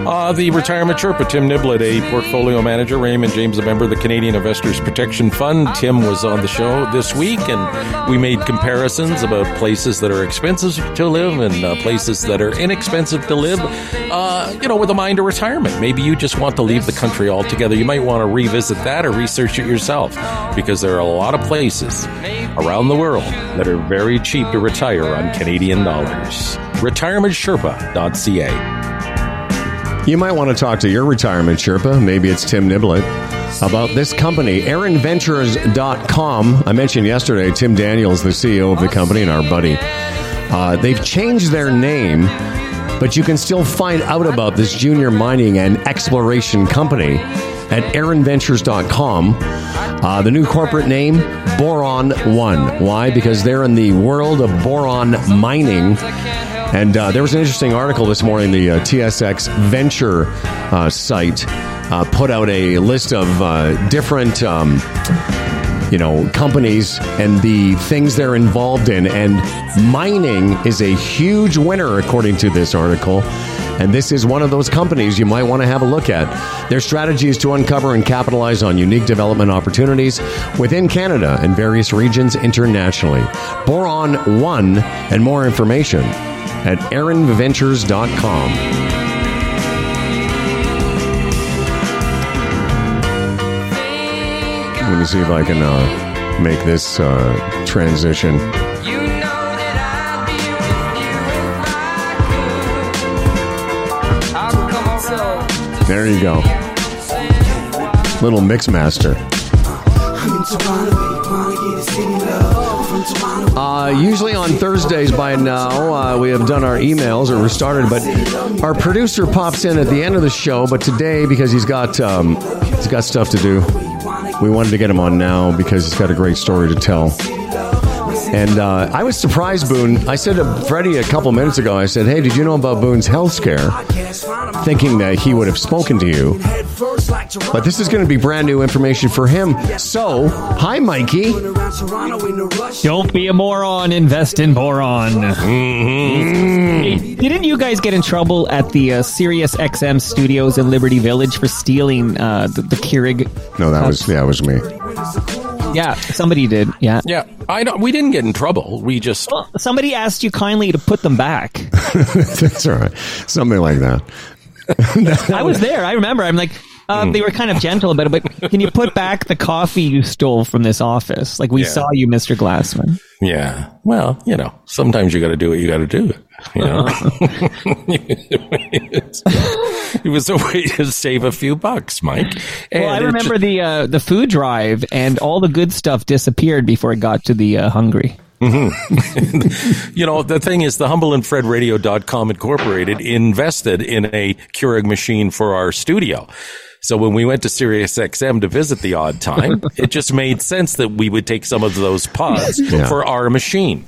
Uh, the retirement Sherpa, Tim Niblett, a portfolio manager, Raymond James, a member of the Canadian Investors Protection Fund. Tim was on the show this week, and we made comparisons about places that are expensive to live and uh, places that are inexpensive to live. Uh, you know, with a mind to retirement. Maybe you just want to leave the country altogether. You might want to revisit that or research it yourself, because there are a lot of places around the world that are very cheap to retire on Canadian dollars. RetirementSherpa.ca. You might want to talk to your retirement Sherpa. Maybe it's Tim Niblett about this company, ErinVentures.com. I mentioned yesterday, Tim Daniels, the CEO of the company, and our buddy. Uh, they've changed their name, but you can still find out about this junior mining and exploration company at ErinVentures.com. Uh, the new corporate name, Boron One. Why? Because they're in the world of boron mining. And uh, there was an interesting article this morning. The uh, TSX Venture uh, site uh, put out a list of uh, different, um, you know, companies and the things they're involved in. And mining is a huge winner, according to this article. And this is one of those companies you might want to have a look at. Their strategy is to uncover and capitalize on unique development opportunities within Canada and various regions internationally. Boron 1 and more information at erinventures.com. Let me see if I can uh, make this uh, transition. You know that I'd be with you if I could. I'll come around. There you go. Little mix master. Uh, usually on Thursdays by now, uh, we have done our emails or we're started, but our producer pops in at the end of the show. But today, because he's got um, he's got stuff to do, we wanted to get him on now because he's got a great story to tell. And uh, I was surprised, Boone. I said to Freddie a couple minutes ago, I said, Hey, did you know about Boone's health scare? Thinking that he would have spoken to you. But this is going to be brand new information for him. So, hi, Mikey. Don't be a moron. Invest in boron. Hey, didn't you guys get in trouble at the uh, Sirius XM studios in Liberty Village for stealing uh, the, the Keurig? No, that was yeah, that was me. Yeah, somebody did. Yeah. Yeah, I don't. We didn't get in trouble. We just Well, somebody asked you kindly to put them back. That's all right. Something like that. I was there. I remember. I'm like, uh, they were kind of gentle about it, but can you put back the coffee you stole from this office? Like we Yeah. saw you, Mr. Glassman. yeah. Well, you know, sometimes you got to do what you got to do. You know, it was a way to save a few bucks, Mike. Well, I remember the uh, the food drive, and all the good stuff disappeared before it got to the uh, hungry. you know, the thing is, the humbleandfredradio.com Incorporated invested in a Keurig machine for our studio. So when we went to Sirius XM to visit the odd time, it just made sense that we would take some of those pods Yeah. for our machine.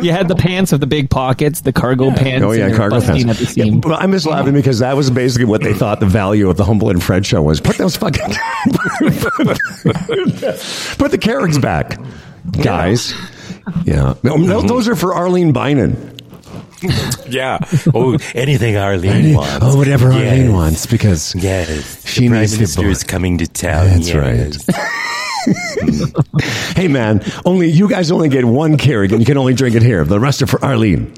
You had the pants of the big pockets, the cargo pants. Oh yeah, cargo pants. At the seam. Well, I'm just laughing because that was basically what they thought the value of the Humble and Fred show was. Put those fucking put the Keurigs back, guys. Yeah, no, no, mm-hmm. those are for Arlene Bynon. Yeah. Oh, anything Arlene wants. Oh, whatever Yes. Arlene wants because Yes. She the Prime needs to Minister is coming to town. That's yes. hey man, only you guys only get one Keurig and you can only drink it here. The rest are for Arlene.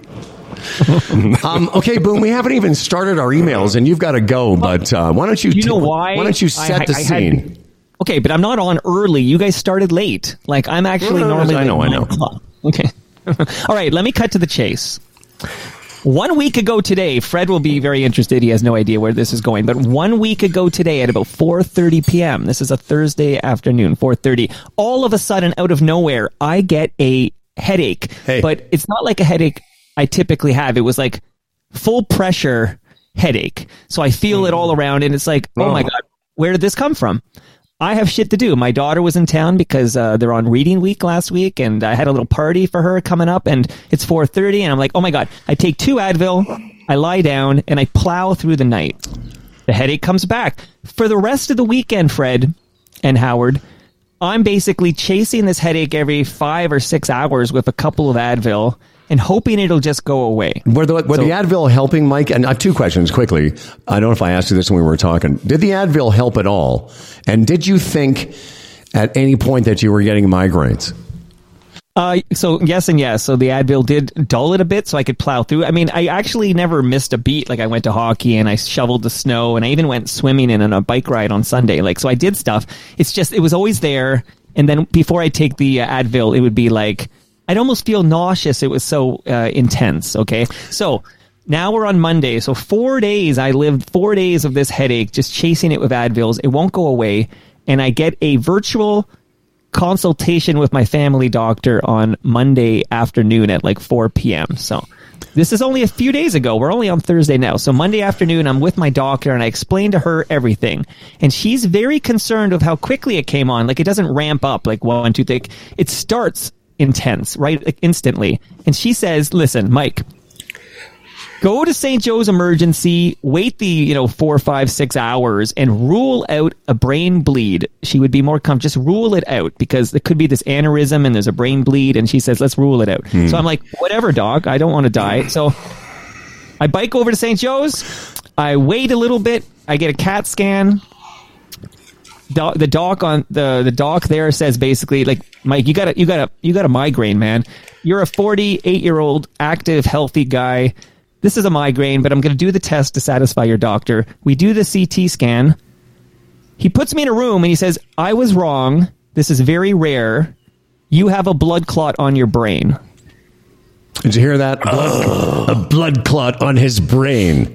um, okay, Boone. We haven't even started our emails, and you've got to go. But uh, why don't you? You know why? Why don't you set I- the I had- scene? Okay, but I'm not on early. You guys started late. Like I'm actually No, no, no, normally. I know, I know. o'clock. Okay. All right. Let me cut to the chase. One week ago today, Fred will be very interested. He has no idea where this is going. But one week ago today, at about 4:30 p.m., this is a Thursday afternoon, 4:30. All of a sudden, out of nowhere, I get a headache. Hey. But it's not like a headache I typically have. It was like full pressure headache. So I feel it hmm. all around, and it's like, oh my god, where did this come from? I have shit to do. My daughter was in town because uh, they're on reading week last week, and I had a little party for her coming up, and it's four thirty, and I'm like, oh my god! I take two Advil, I lie down, and I plow through the night. The headache comes back for the rest of the weekend. Fred and Howard, I'm basically chasing this headache every five or six hours with a couple of Advil and hoping it'll just go away. Were the, were So- the Advil helping, Mike? And I have two questions quickly. I don't know if I asked you this when we were talking. Did the Advil help at all? And did you think at any point that you were getting migraines? Uh, so yes and yes. So the Advil did dull it a bit, so I could plow through. I mean, I actually never missed a beat. Like I went to hockey and I shoveled the snow, and I even went swimming and on a bike ride on Sunday. Like so, I did stuff. It's just it was always there, and then before I take the uh, Advil, it would be like I'd almost feel nauseous. It was so uh, intense. Okay, so now we're on Monday. So four days I lived four days of this headache, just chasing it with Advils. It won't go away, and I get a virtual consultation with my family doctor on Monday afternoon at like 4 p.m. So this is only a few days ago. We're only on Thursday now. So Monday afternoon, I'm with my doctor and I explain to her everything. And she's very concerned of how quickly it came on. Like it doesn't ramp up like one, two, thick. It starts intense, right? Like instantly. And she says, listen, Mike, go to St. Joe's emergency, wait the, you know, four, five, six hours and rule out a brain bleed. She would be more comfortable. Just rule it out because it could be this aneurysm and there's a brain bleed. And she says, let's rule it out. Hmm. So I'm like, whatever, dog. I don't want to die. So I bike over to St. Joe's. I wait a little bit. I get a CAT scan. Doc, the doc on the the doc there says basically like Mike, you got a you got a you got a migraine, man. You're a 48 year old active healthy guy. This is a migraine, but I'm going to do the test to satisfy your doctor. We do the CT scan. He puts me in a room and he says, "I was wrong. This is very rare. You have a blood clot on your brain." Did you hear that? Blood, a blood clot on his brain.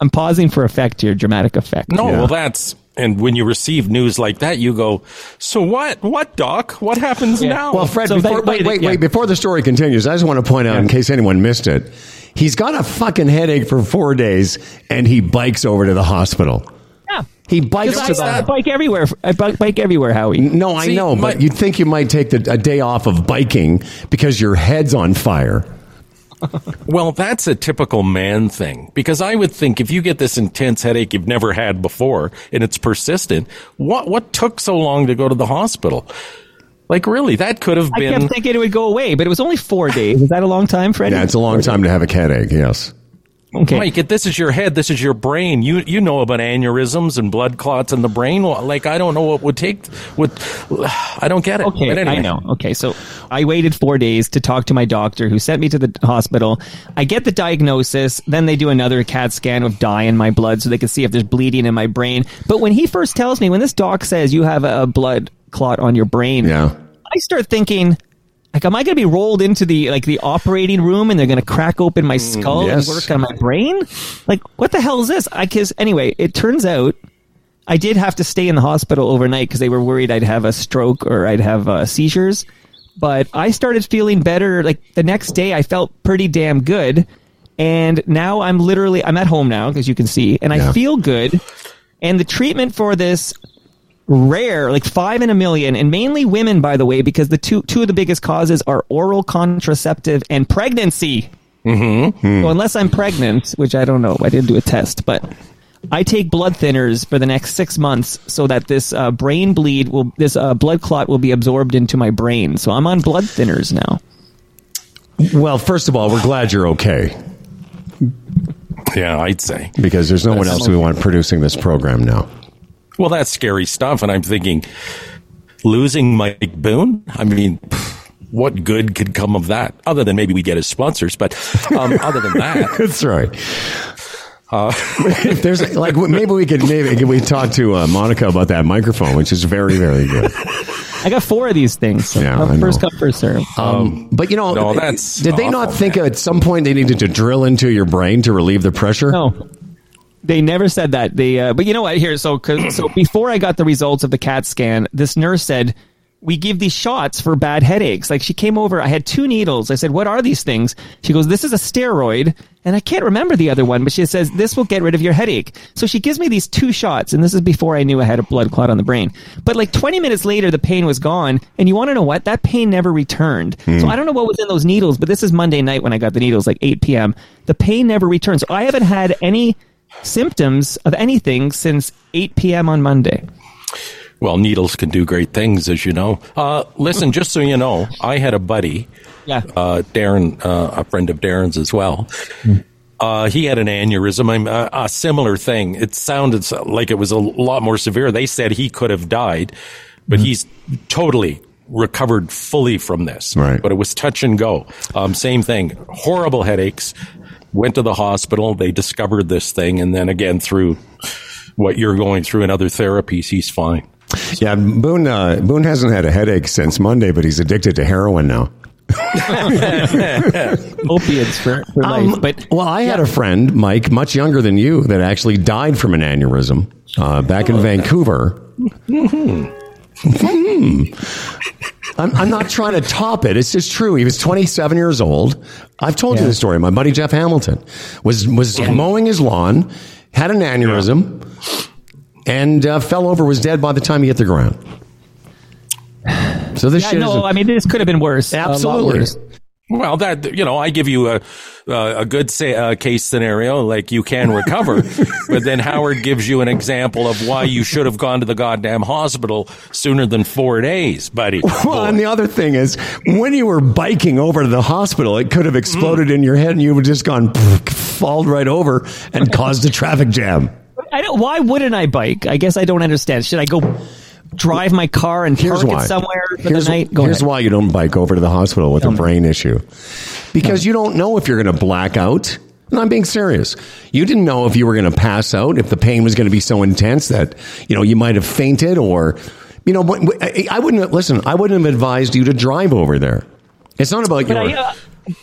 I'm pausing for effect here, dramatic effect. No, Yeah. well, that's and when you receive news like that, you go, "So what? What, Doc? What happens now?" Well, Fred, So before, that- wait, wait, yeah. wait. Before the story continues, I just want to point out, in case anyone missed it, he's got a fucking headache for four days, and he bikes over to the hospital. Yeah. He bikes to Because the. I, I bike everywhere. I uh, bike, bike everywhere, Howie. no, I See, know, my- but you'd think you might take the, a day off of biking because your head's on fire. Well, that's a typical man thing because I would think if you get this intense headache you've never had before and it's persistent, what what took so long to go to the hospital? Like really, that could have I been kept thinking it would go away, but it was only four days. Is that a long time, Freddie? Yeah, it's a long time to have a headache. Yes. Okay. Mike, if this is your head, this is your brain. You you know about aneurysms and blood clots in the brain. Like I don't know what would take would I don't get it. Okay, anyway. I know. Okay, so I waited four days to talk to my doctor who sent me to the hospital. I get the diagnosis, then they do another CAT scan of dye in my blood so they can see if there's bleeding in my brain. But when he first tells me, when this doc says you have a blood clot on your brain, Yeah. I start thinking, like, am I going to be rolled into the like the operating room and they're going to crack open my skull yes. and work on my brain? Like, what the hell is this? I cause anyway, it turns out I did have to stay in the hospital overnight because they were worried I'd have a stroke or I'd have uh, seizures. But I started feeling better. Like the next day, I felt pretty damn good. And now I'm literally I'm at home now, as you can see, and I feel good. And the treatment for this rare, like five in a million, and mainly women, by the way, because the two two of the biggest causes are oral contraceptive and pregnancy. Mm-hmm. So unless I'm pregnant, which I don't know, I didn't do a test, but I take blood thinners for the next six months so that this uh, brain bleed will, this uh, blood clot will be absorbed into my brain. So I'm on blood thinners now. Well, first of all, we're glad you're okay Yeah, I'd say. because there's no one else we want producing this program now. Well, that's scary stuff. And I'm thinking, losing Mike Boone? I mean, what good could come of that? Other than maybe we get his sponsors. But um, other than that, That's right. if there's like maybe we could maybe can we talk to uh, Monica about that microphone, which is very very good. I got four of these things. So Yeah, come first know. come, first serve. Um, but you know, No, that's did they not think man. at some point they needed to drill into your brain to relieve the pressure? No, they never said that. They, uh, but you know what? Here, so 'cause- so before I got the results of the CAT scan, this nurse said we give these shots for bad headaches. Like she came over, I had two needles. I said, "What are these things?" She goes, "This is a steroid." And I can't remember the other one, but she says this will get rid of your headache. So she gives me these two shots, and this is before I knew I had a blood clot on the brain. But like 20 minutes later, the pain was gone, and you want to know what? That pain never returned. So I don't know what was in those needles, but this is Monday night when I got the needles, like 8 p.m. The pain never returned. So I haven't had any symptoms of anything since 8 p.m. on Monday. well, needles can do great things, as you know. Uh, listen, just so you know, I had a buddy, Yeah. uh, Darren, uh, a friend of Darren's as well. Uh, he had an aneurysm, I'm- uh, a similar thing. It sounded like it was a lot more severe. They said he could have died, but he's totally recovered fully from this. Right. But it was touch and go. Um, same thing. Horrible headaches. Went to the hospital. They discovered this thing. And then again, through what you're going through and other therapies, he's fine. Yeah, Boone. Uh, Boone hasn't had a headache since Monday, but he's addicted to heroin now. Opiates for, for Um, life. But well, I had a friend, Mike, much younger than you, that actually died from an aneurysm uh, back in Vancouver. Hmm. I'm, I'm not trying to top it. It's just true. He was 27 years old. I've told you the story. My buddy Jeff Hamilton was was mowing his lawn, had an aneurysm, and uh, fell over. Was dead by the time he hit the ground. So this yeah, shit no, I mean this could have been worse. Absolutely. worse. Well, that you know, I give you a a, a good say, uh, case scenario, like you can recover, but then Howard gives you an example of why you should have gone to the goddamn hospital sooner than four days, buddy. Well, and the other thing is, when you were biking over to the hospital, it could have exploded in your head, and you would just gone falled right over and caused a traffic jam. I don't. Why wouldn't I bike? I guess I don't understand. Should I go drive my car and Here's park why. it somewhere for here's, the night? Go here's ahead. why you don't bike over to the hospital with a brain issue, because you don't know if you're going to black out. And I'm being serious. You didn't know if you were going to pass out, if the pain was going to be so intense that you know you might have fainted, or you know. I I wouldn't listen. I wouldn't have advised you to drive over there. It's not about But your. I, uh,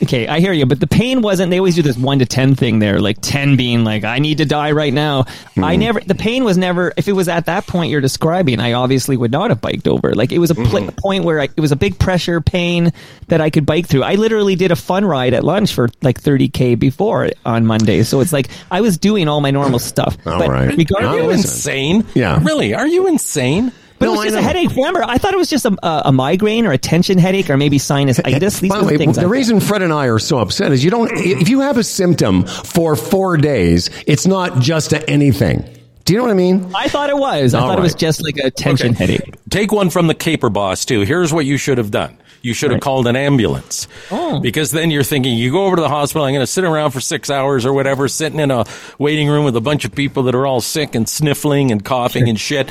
okay, I hear you, but the pain wasn't. They always do this one to ten thing there, like ten being like, "I need to die right now." I Hmm. never. The pain was never. If it was at that point you're describing, I obviously would not have biked over. Like it was a pl- Hmm. point where I, it was a big pressure pain that I could bike through. I literally did a fun ride at lunch for like 30k before on Monday, so it's like I was doing all my normal stuff. All but right. Are you insane? Yeah. Really? Are you insane? But No, it was just a know. headache. Remember, I thought it was just a, a, a migraine or a tension headache or maybe sinusitis. These By the the way, things. the I- reason Fred and I are so upset is you don't. If you have a symptom for four days, it's not just a anything. Do you know what I mean? I thought it was. I All thought it was just like a tension headache. Take one from the caper boss too. Here's what you should have done. You should have called an ambulance. Oh. Because then you're thinking, you go over to the hospital, I'm going to sit around for six hours or whatever, sitting in a waiting room with a bunch of people that are all sick and sniffling and coughing and shit.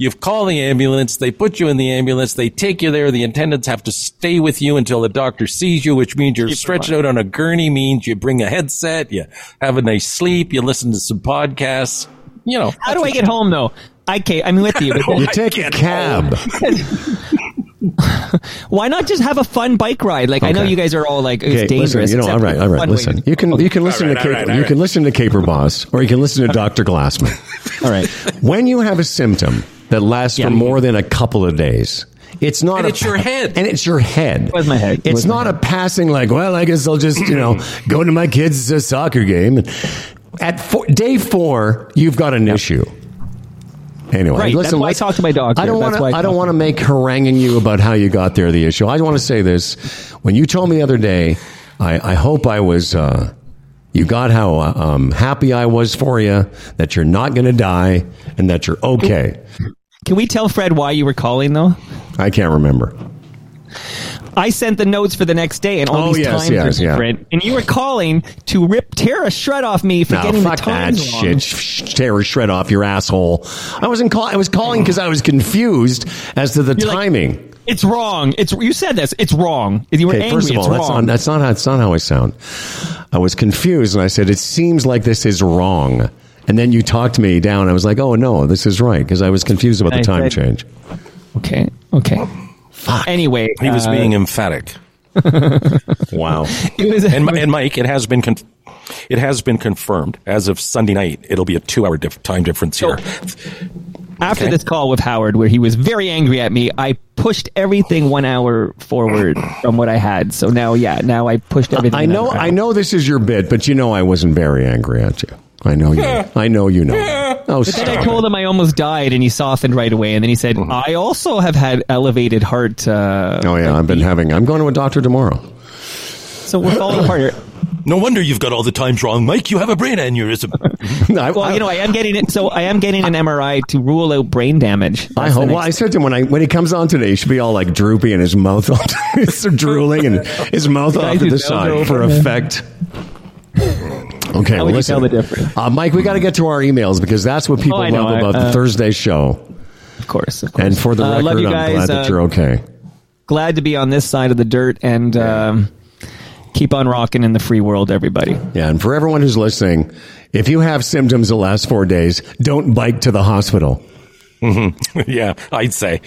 You've called the ambulance. They put you in the ambulance. They take you there. The attendants have to stay with you until the doctor sees you, which means you're stretched out on a gurney, means you bring a headset, you have a nice sleep, you listen to some podcasts. You know, How do I get home though? I can't. I'm with you. But You take a cab. why not just have a fun bike ride? Like I know you guys are all like it's Okay, dangerous. listen, you know, except all right, all right. fun way Listen, you can you can listen right, to all Caper, right, all you right. can listen to Caper Boss, or you can listen to Doctor Glassman. All right. when you have a symptom that lasts Yeah. for more than a couple of days, it's not. And a, it's your head. and it's your head. It was my head. It It's was my not a passing like. Well, I guess I'll just you know go to my kids' uh, soccer game. At four, day four, you've got an issue. Anyway, Right, listen. that's why I let's- talked to my doctor. I don't want to. I I don't want to to make haranguing you about how you got there. The issue. I want to say this. When you told me the other day, I, I hope I was. Uh, you got how uh, um, happy I was for you that you're not going to die and that you're okay. Can we tell Fred why you were calling though? I can't remember. I sent the notes for the next day, and all Oh, these yes, times yes, are yeah. different. And you were calling to rip tear a shred off me for No, getting fuck the that wrong. shit. Sh- Tear a shred off your asshole. I wasn't call- I was calling because I was confused as to the You're like, timing. It's wrong. It's you said this. It's wrong. You were Okay, angry. first of all, it's that's not, that's not how that's not how I sound. I was confused, and I said, "It seems like this is wrong." And then you talked me down. I was like, "Oh no, this is right," because I was confused about the I time said- change. okay. Okay. Anyway, he was uh, being emphatic. Wow. It was, and, and Mike, it has been con- it has been confirmed as of Sunday night. It'll be a two hour dif- time difference here. after okay. this call with Howard, where he was very angry at me, I pushed everything one hour forward from what I had. So now, yeah, now I pushed everything. I know. I know this is your bit, but you know I wasn't very angry at you. I know you. I know you know. Oh, Then I stop. told him I almost died, and he softened right away. And then he said, "I also have had elevated heart." Uh, Oh yeah, I've been having. I'm going to a doctor tomorrow. so we're falling apart. here. No wonder you've got all the times wrong, Mike. You have a brain aneurysm. Well, you know, I am getting it. So I am getting an MRI to rule out brain damage. I That's the hope. Well, I said to him when I when he comes on today, he should be all like droopy and his mouth all he's drooling and his mouth off to the whose mouths are side for effect. Okay, How well, would you tell the difference? Uh, Mike, we got to get to our emails because that's what people Oh, I know. love about Uh, the Thursday show. of course, of course. And for the Uh, record, love I'm guys. glad that Uh, you're okay. glad to be on this side of the dirt and um, keep on rocking in the free world, everybody. Yeah, and for everyone who's listening, if you have symptoms the last four days, don't bike to the hospital. yeah, I'd say.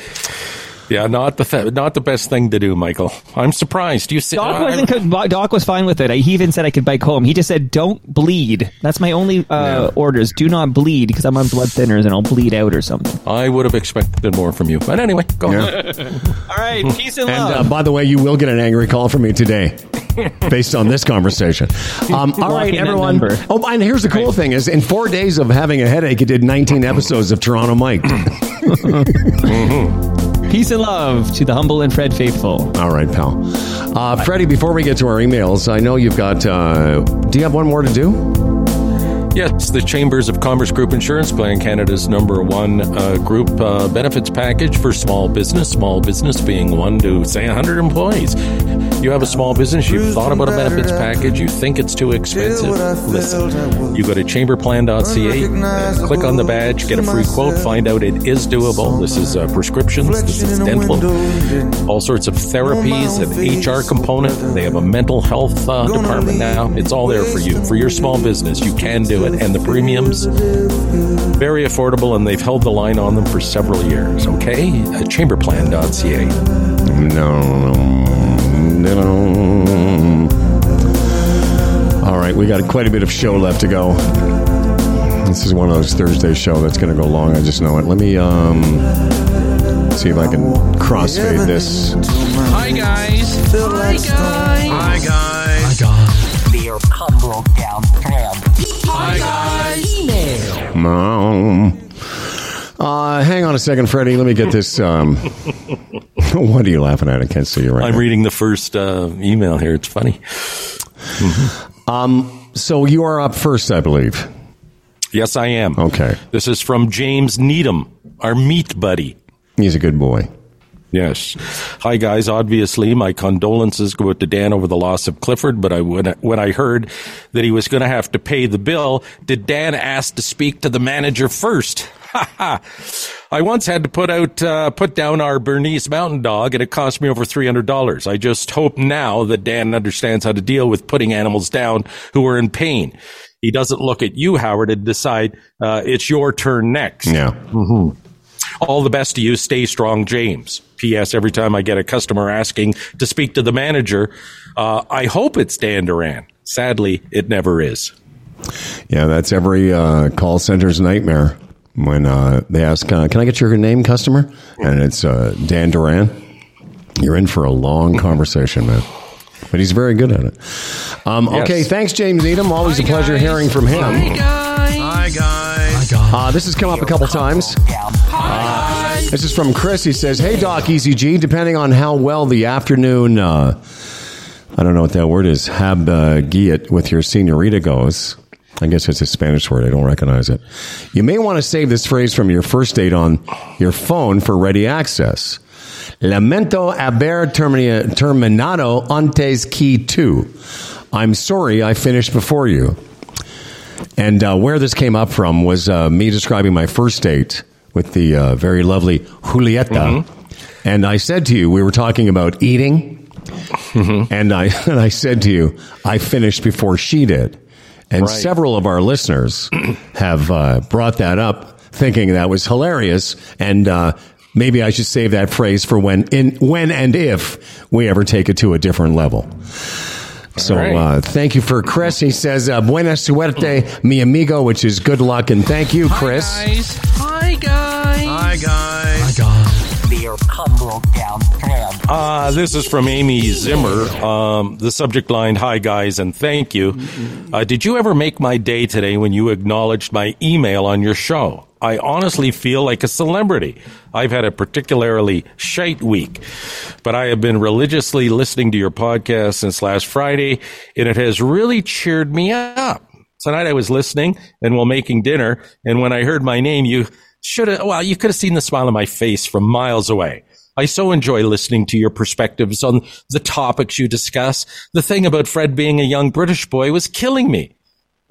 Yeah, not the th- not the best thing to do, Michael. I'm surprised. Do you see, Doc wasn't. co- Doc was fine with it. He even said I could bike home. He just said, "Don't bleed." That's my only uh, orders. Do not bleed because I'm on blood thinners and I'll bleed out or something. I would have expected more from you, but anyway, go on. Yeah. All right, peace and And love. uh, by the way, you will get an angry call from me today, based on this conversation. Um, all Lock that everyone. number. Oh, and here's the cool thing: is in four days of having a headache, it did 19 episodes of Toronto Mike. Peace and love to the humble and Fred faithful. all right, pal. Uh, Freddie, before we get to our emails, I know you've got. Uh, do you have one more to do? Yes, the Chambers of Commerce Group Insurance Plan, Canada's number one uh, group uh, benefits package for small business. Small business being one to say 100 employees. You have a small business, you've thought about a benefits package, you think it's too expensive. Listen, you go to chamberplan.ca, click on the badge, get a free quote, find out it is doable. This is uh, prescriptions, this is dental, all sorts of therapies, an HR component. They have a mental health uh, department now. It's all there for you. For your small business, you can do it. And the premiums, very affordable, and they've held the line on them for several years. Okay? Uh, chamberplan.ca. No, no. All right, we got quite a bit of show left to go. This is one of those Thursday show that's going to go long. I just know it. Let me um, see if I can crossfade this. Hi, guys. Hi, guys. Hi guys. Hi Beer come broke down crab. Um, uh, hang on a second, Freddie. Let me get this. Um, what are you laughing at? I can't see you right I'm now. reading the first uh, email here. It's funny. so you are up first, I believe. Yes, I am. Okay. This is from James Needham, our meat buddy. He's a good boy. Yes. Hi, guys. Obviously, my condolences go out to Dan over the loss of Clifford, but I, when, I, when I heard that he was going to have to pay the bill, did Dan ask to speak to the manager first? Ha ha. I once had to put out, uh, put down our Bernese mountain dog and it cost me over $300. I just hope now that Dan understands how to deal with putting animals down who are in pain. He doesn't look at you, Howard, and decide, uh, it's your turn next. Yeah. All the best to you. Stay strong, James. P.S. Every time I get a customer asking to speak to the manager, uh, I hope it's Dan Duran. Sadly, it never is. Yeah, that's every uh, call center's nightmare when uh, they ask, uh, "Can I get your name, customer?" And it's uh, Dan Duran. You're in for a long conversation, man. But he's very good at it. Um, Yes. Okay, thanks, James Needham. Always a pleasure hearing from him. Hi guys. Hi, guys. Hi Uh, this has come up a couple times. This is from Chris. He says, Hey, Doc, Easy G, depending on how well the afternoon, uh, I don't know what that word is, hab uh, with your senorita goes. I guess it's a Spanish word. I don't recognize it. You may want to save this phrase from your first date on your phone for ready access. Lamento haber terminado antes que tú. I'm sorry I finished before you. And uh, where this came up from was uh, me describing my first date with the uh, very lovely Julieta. And I said to you, we were talking about eating, and I and I said to you, I finished before she did. And Right. several of our listeners have uh, brought that up, thinking that was hilarious, and uh, maybe I should save that phrase for when in when and if we ever take it to a different level. So right. uh, thank you for Chris. He says, uh, "Buena suerte, mi amigo," which is good luck, and thank you, Chris. Hi, guys. Hi guys. Beer come broke down crab. Uh, this is from Amy Zimmer. Um, the subject line, Hi, guys, and thank you. Uh, did you ever make my day today when you acknowledged my email on your show? I honestly feel like a celebrity. I've had a particularly shite week, but I have been religiously listening to your podcast since last Friday, and it has really cheered me up. Tonight I was listening and while making dinner, and when I heard my name, you should have, well, you could have seen the smile on my face from miles away. I so enjoy listening to your perspectives on the topics you discuss. The thing about Fred being a young British boy was killing me.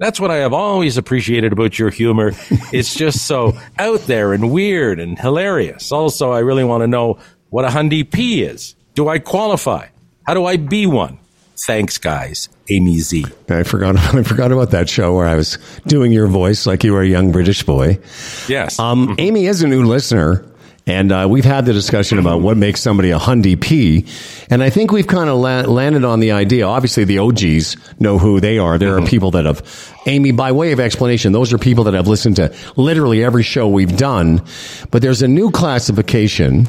That's what I have always appreciated about your humor. It's just so out there and weird and hilarious. Also, I really want to know what a Hundy P is. Do I qualify? How do I be one? Thanks, guys. Amy Z. I forgot. I forgot about that show where I was doing your voice like you were a young British boy. Yes. Um, Amy is a new listener, and uh, we've had the discussion about what makes somebody a Hundy P. And I think we've kind of la- landed on the idea. Obviously, the OGs know who they are. There are people that have, Amy, by way of explanation, those are people that have listened to literally every show we've done. But there's a new classification,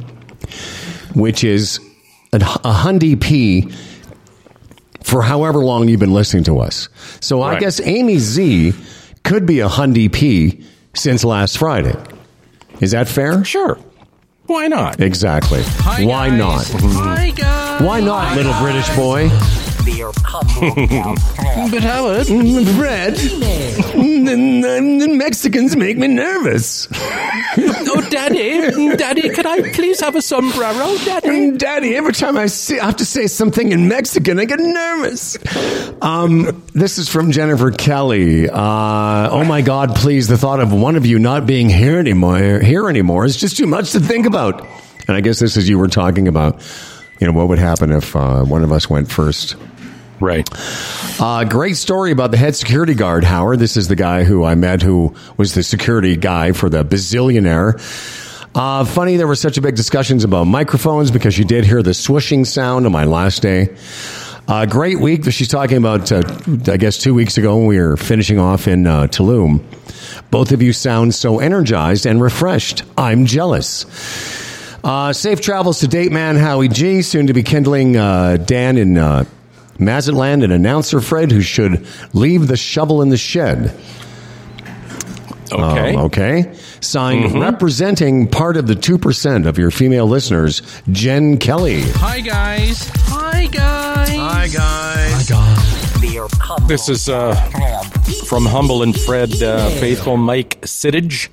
which is a, a Hundy P for however long you've been listening to us. So I guess Amy Z could be a Hundy P since last Friday. Is that fair? sure. Why not? Exactly. Why not? Why not, little British boy? Beer humble down crab. But Howard, Fred, the Mexicans make me nervous. Oh, Daddy, Daddy, can I please have a sombrero, Daddy? Daddy, every time I, see, I have to say something in Mexican, I get nervous. Um, this is from Jennifer Kelly. Uh, oh my God, please, the thought of one of you not being here anymore, here anymore is just too much to think about. And I guess this is you were talking about, you know, what would happen if uh, one of us went first. Right. Uh, great story about the head security guard, Howard. This is the guy who I met who was the security guy for the bazillionaire. Uh, funny, there were such a big discussions about microphones because you did hear the swooshing sound on my last day. Uh, great week she's talking about, uh, I guess, two weeks ago when we were finishing off in uh, Tulum. Both of you sound so energized and refreshed. I'm jealous. Uh, safe travels to date man Howie G, soon to be kindling uh, Dan in uh, Mazatlan and announcer Fred, who should leave the shovel in the shed. Okay. Um, okay. Signed, representing part of the 2% of your female listeners, Jen Kelly. Hi guys. Hi guys. Hi guys. Hi, guys. This is uh, from Humble and Fred, uh, faithful Mike Siddage.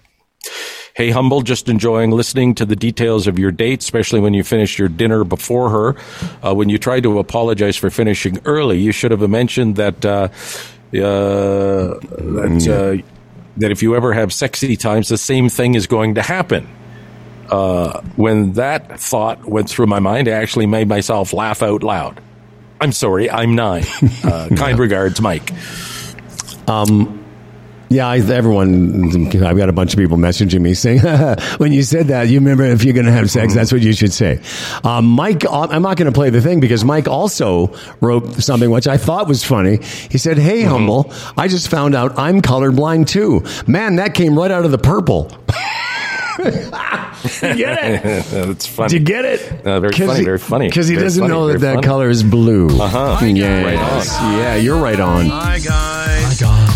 Hey, Humble, just enjoying listening to the details of your date, especially when you finished your dinner before her. Uh, when you tried to apologize for finishing early, you should have mentioned that uh, uh, that uh, that if you ever have sexy times, the same thing is going to happen. Uh, when that thought went through my mind, I actually made myself laugh out loud. I'm sorry, I'm nine. Uh, kind regards, Mike. Yeah, I, everyone, I've got a bunch of people messaging me saying, when you said that, you remember if you're going to have sex, that's what you should say. Um, Mike, I'm not going to play the thing because Mike also wrote something which I thought was funny. He said, Hey, Humble, I just found out I'm colorblind too. Man, that came right out of the purple. you get it? That's funny. Did you get it? Uh, very 'Cause funny, he- very funny. Because he Very doesn't funny, know that that funny. color is blue. Uh-huh. Yes. Right Yeah, you're right on. Hi guys. Beer humble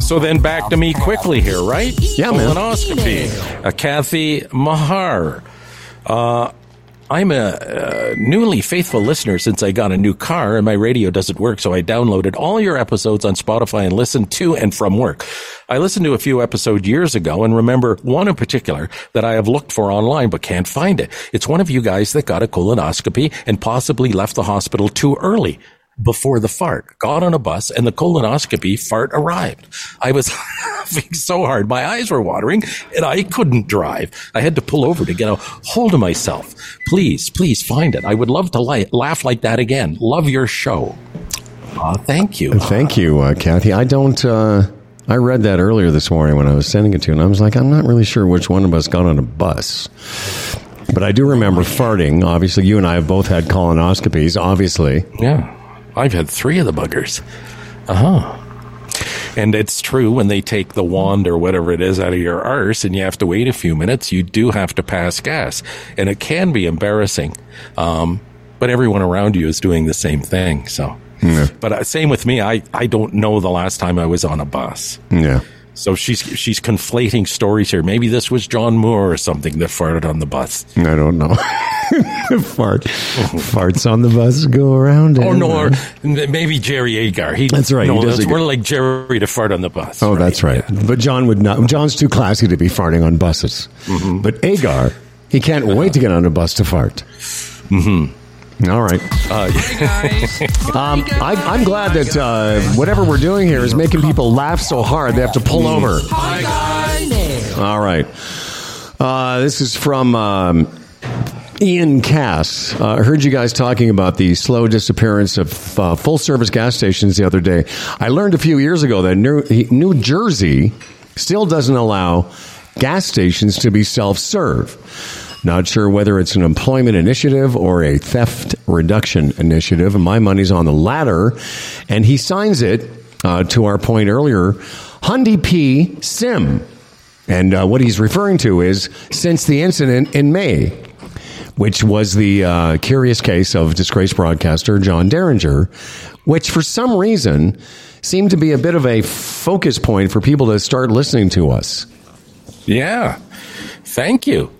So then back to me quickly here, right? Yeah, man. Colonoscopy. Uh, Kathy Mahar. Uh, I'm a uh, newly faithful listener since I got a new car and my radio doesn't work, so I downloaded all your episodes on Spotify and listened to and from work. I listened to a few episodes years ago and remember one in particular that I have looked for online but can't find it. It's one of you guys that got a colonoscopy and possibly left the hospital too early before the fart, got on a bus, and the colonoscopy fart arrived. I was laughing so hard, my eyes were watering, and I couldn't drive. I had to pull over to get a hold of myself. Please, please find it. I would love to li- laugh like that again. Love your show. Uh, thank you. Thank you, uh, Kathy. I don't. Uh, I read that earlier this morning when I was sending it to you, and I was like, I'm not really sure which one of us got on a bus. But I do remember farting. Obviously, you and I have both had colonoscopies. Obviously, Yeah. I've had three of the buggers. Uh huh. And it's true when they take the wand or whatever it is out of your arse and you have to wait a few minutes, you do have to pass gas. And it can be embarrassing. Um, but everyone around you is doing the same thing. So, but uh, same with me. I, I don't know the last time I was on a bus. yeah. So she's, she's conflating stories here. Maybe this was John Moore or something that farted on the bus. I don't know. Fart, farts on the bus go around. Oh no, or maybe Jerry Agar. He, That's right, he No, does that's more like Jerry to fart on the bus. Oh, that's right. But John would not. John's too classy to be farting on buses. Mm-hmm. But Agar, he can't wait to get on a bus to fart. Mm-hmm. All right. Uh, Um, I, I'm glad that uh, whatever we're doing here is making people laugh so hard they have to pull over. All right. Uh, this is from um, Ian Cass. Uh, I heard you guys talking about the slow disappearance of uh, full service gas stations the other day. I learned a few years ago that New, New Jersey still doesn't allow gas stations to be self serve. Not sure whether it's an employment initiative or a theft reduction initiative. And my money's on the latter. And he signs it, uh, to our point earlier, Hundy P Sim. And uh, what he's referring to is since the incident in May, which was the uh, curious case of disgraced broadcaster John Derringer, which for some reason seemed to be a bit of a focus point for people to start listening to us. Yeah. Thank you.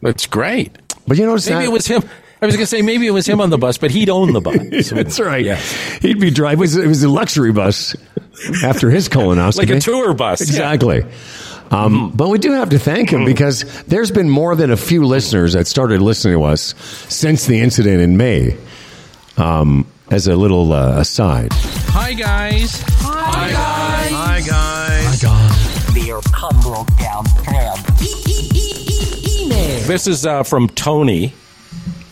That's great. But you know, Maybe that it was him. I was going to say maybe it was him on the bus, but he'd own the bus. That's right. Yeah. He'd be driving. It was, it was a luxury bus after his colonoscopy. Like a tour bus. Exactly. Um, But we do have to thank him because there's been more than a few listeners that started listening to us since the incident in May. Um, as a little uh, aside, Hi, guys. Hi, guys. Hi, guys. Hi, guys. Beer humble down tab. This is uh, from Tony.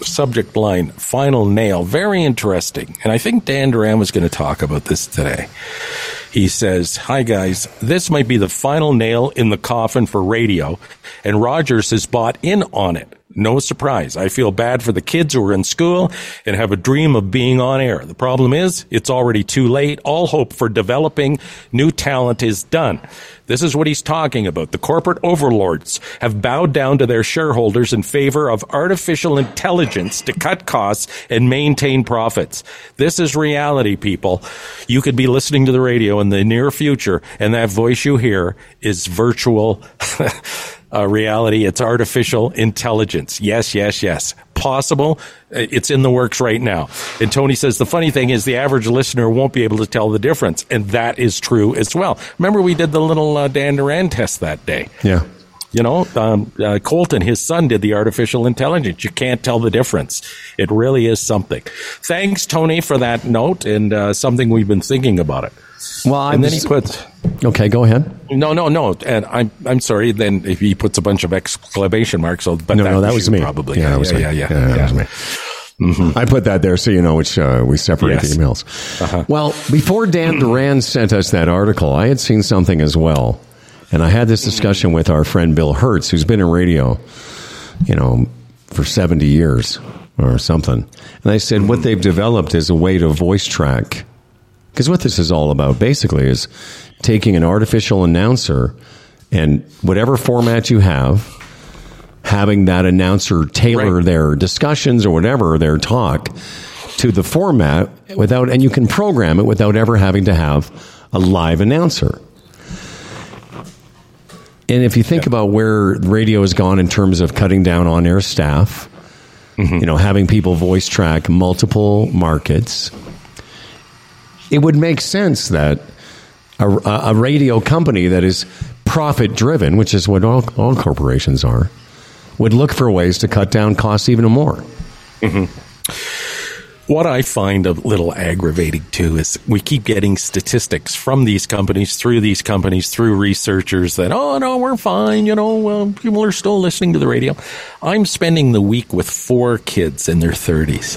Subject line, final nail. Very interesting. And I think Dan Duran was going to talk about this today. He says, Hi guys, this might be the final nail in the coffin for radio, and Rogers has bought in on it. No surprise. I feel bad for the kids who are in school and have a dream of being on air. The problem is, it's already too late. All hope for developing new talent is done. This is what he's talking about. The corporate overlords have bowed down to their shareholders in favor of artificial intelligence to cut costs and maintain profits. This is reality, people. You could be listening to the radio in the near future, and that voice you hear is virtual. uh, reality. It's artificial intelligence. Yes, yes, yes. Possible. Uh, It's in the works right now. And Tony says the funny thing is the average listener won't be able to tell the difference. And that is true as well. Remember we did the little uh, Dan Duran test that day. yeah. You know, um, uh, Colton, his son, did the artificial intelligence. You can't tell the difference. It really is something. Thanks, Tony, for that note and uh, something we've been thinking about it. Well, I And then he puts. okay. Go ahead. No, no, no. And I'm I'm sorry. Then if he puts a bunch of exclamation marks, so but No, no, that was me. Probably, Yeah, yeah, that was yeah, me. yeah, yeah, Yeah, that was me. I put that there so you know which uh, we separate Yes. the emails. Well, before Dan Duran sent us that article, I had seen something as well, and I had this discussion with our friend Bill Hertz, who's been in radio, you know, for seventy years or something. And I said what they've developed is a way to voice track, because what this is all about basically is taking an artificial announcer and whatever format you have having that announcer tailor Right. their discussions or whatever their talk to the format without and you can program it without ever having to have a live announcer and if you think about where radio has gone in terms of cutting down on air staff mm-hmm. you know having people voice track multiple markets it would make sense that a, a radio company that is profit driven, which is what all, all corporations are, would look for ways to cut down costs even more. Mm-hmm. What I find a little aggravating too is we keep getting statistics from these companies, through these companies, through researchers that, oh, no, we're fine. You know, people are still listening to the radio. I'm spending the week with four kids in their 30s.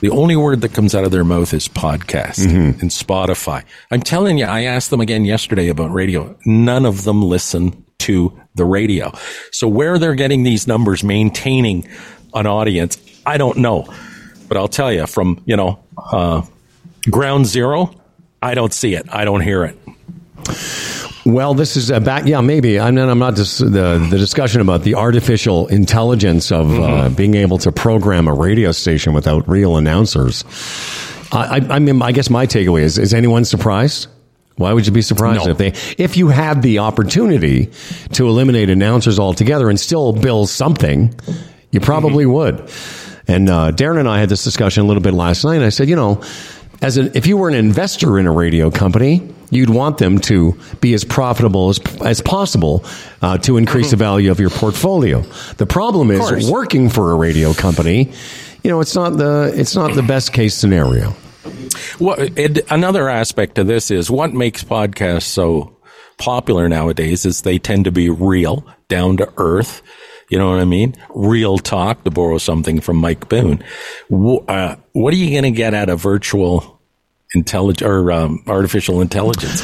The only word that comes out of their mouth is podcast mm-hmm. and Spotify. I'm telling you, I asked them again yesterday about radio. None of them listen to the radio. So where they're getting these numbers, maintaining an audience, I don't know. But I'll tell you, from you know, uh, ground zero, I don't see it. I don't hear it. Well, this is a back. Yeah, maybe. I'm not. I'm not just the the discussion about the artificial intelligence of uh, being able to program a radio station without real announcers. I, I, I mean, I guess my takeaway is: Is anyone surprised? Why would you be surprised No. if they if you had the opportunity to eliminate announcers altogether and still bill something? You probably would. And uh, Darren and I had this discussion a little bit last night. And I said, you know, as an, if you were an investor in a radio company, you'd want them to be as profitable as, as possible uh, to increase the value of your portfolio. The problem is working for a radio company. You know, it's not the it's not the best case scenario. Well, and another aspect to this is what makes podcasts so popular nowadays is they tend to be real, down to earth. You know what I mean? Real talk, to borrow something from Mike Boone. Uh, what are you going to get out of virtual intelligence or um, artificial intelligence?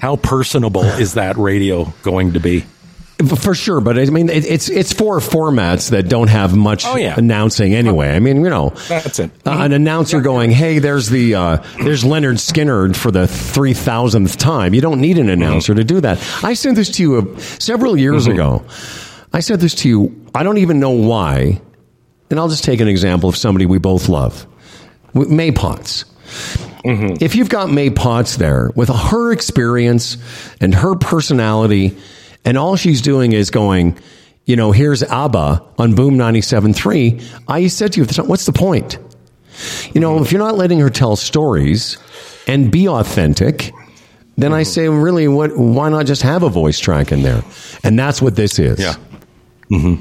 How personable is that radio going to be? For sure, but I mean, it, it's it's for formats that don't have much Oh, yeah. announcing anyway. I mean, you know, That's it. uh, an announcer going, "Hey, there's the uh, there's Lynyrd Skynyrd for the three thousandth time." You don't need an announcer to do that. I sent this to you uh, several years ago. I said this to you. I don't even know why, and I'll just take an example of somebody we both love, May Potts. Mm-hmm. If you've got May Potts there with her experience and her personality, and all she's doing is going, you know, here's ABBA on Boom 97.3, I said to you, what's the point? You know, if you're not letting her tell stories and be authentic, then I mm-hmm. say, really, what? Why not just have a voice track in there? And that's what this is. Yeah. Hmm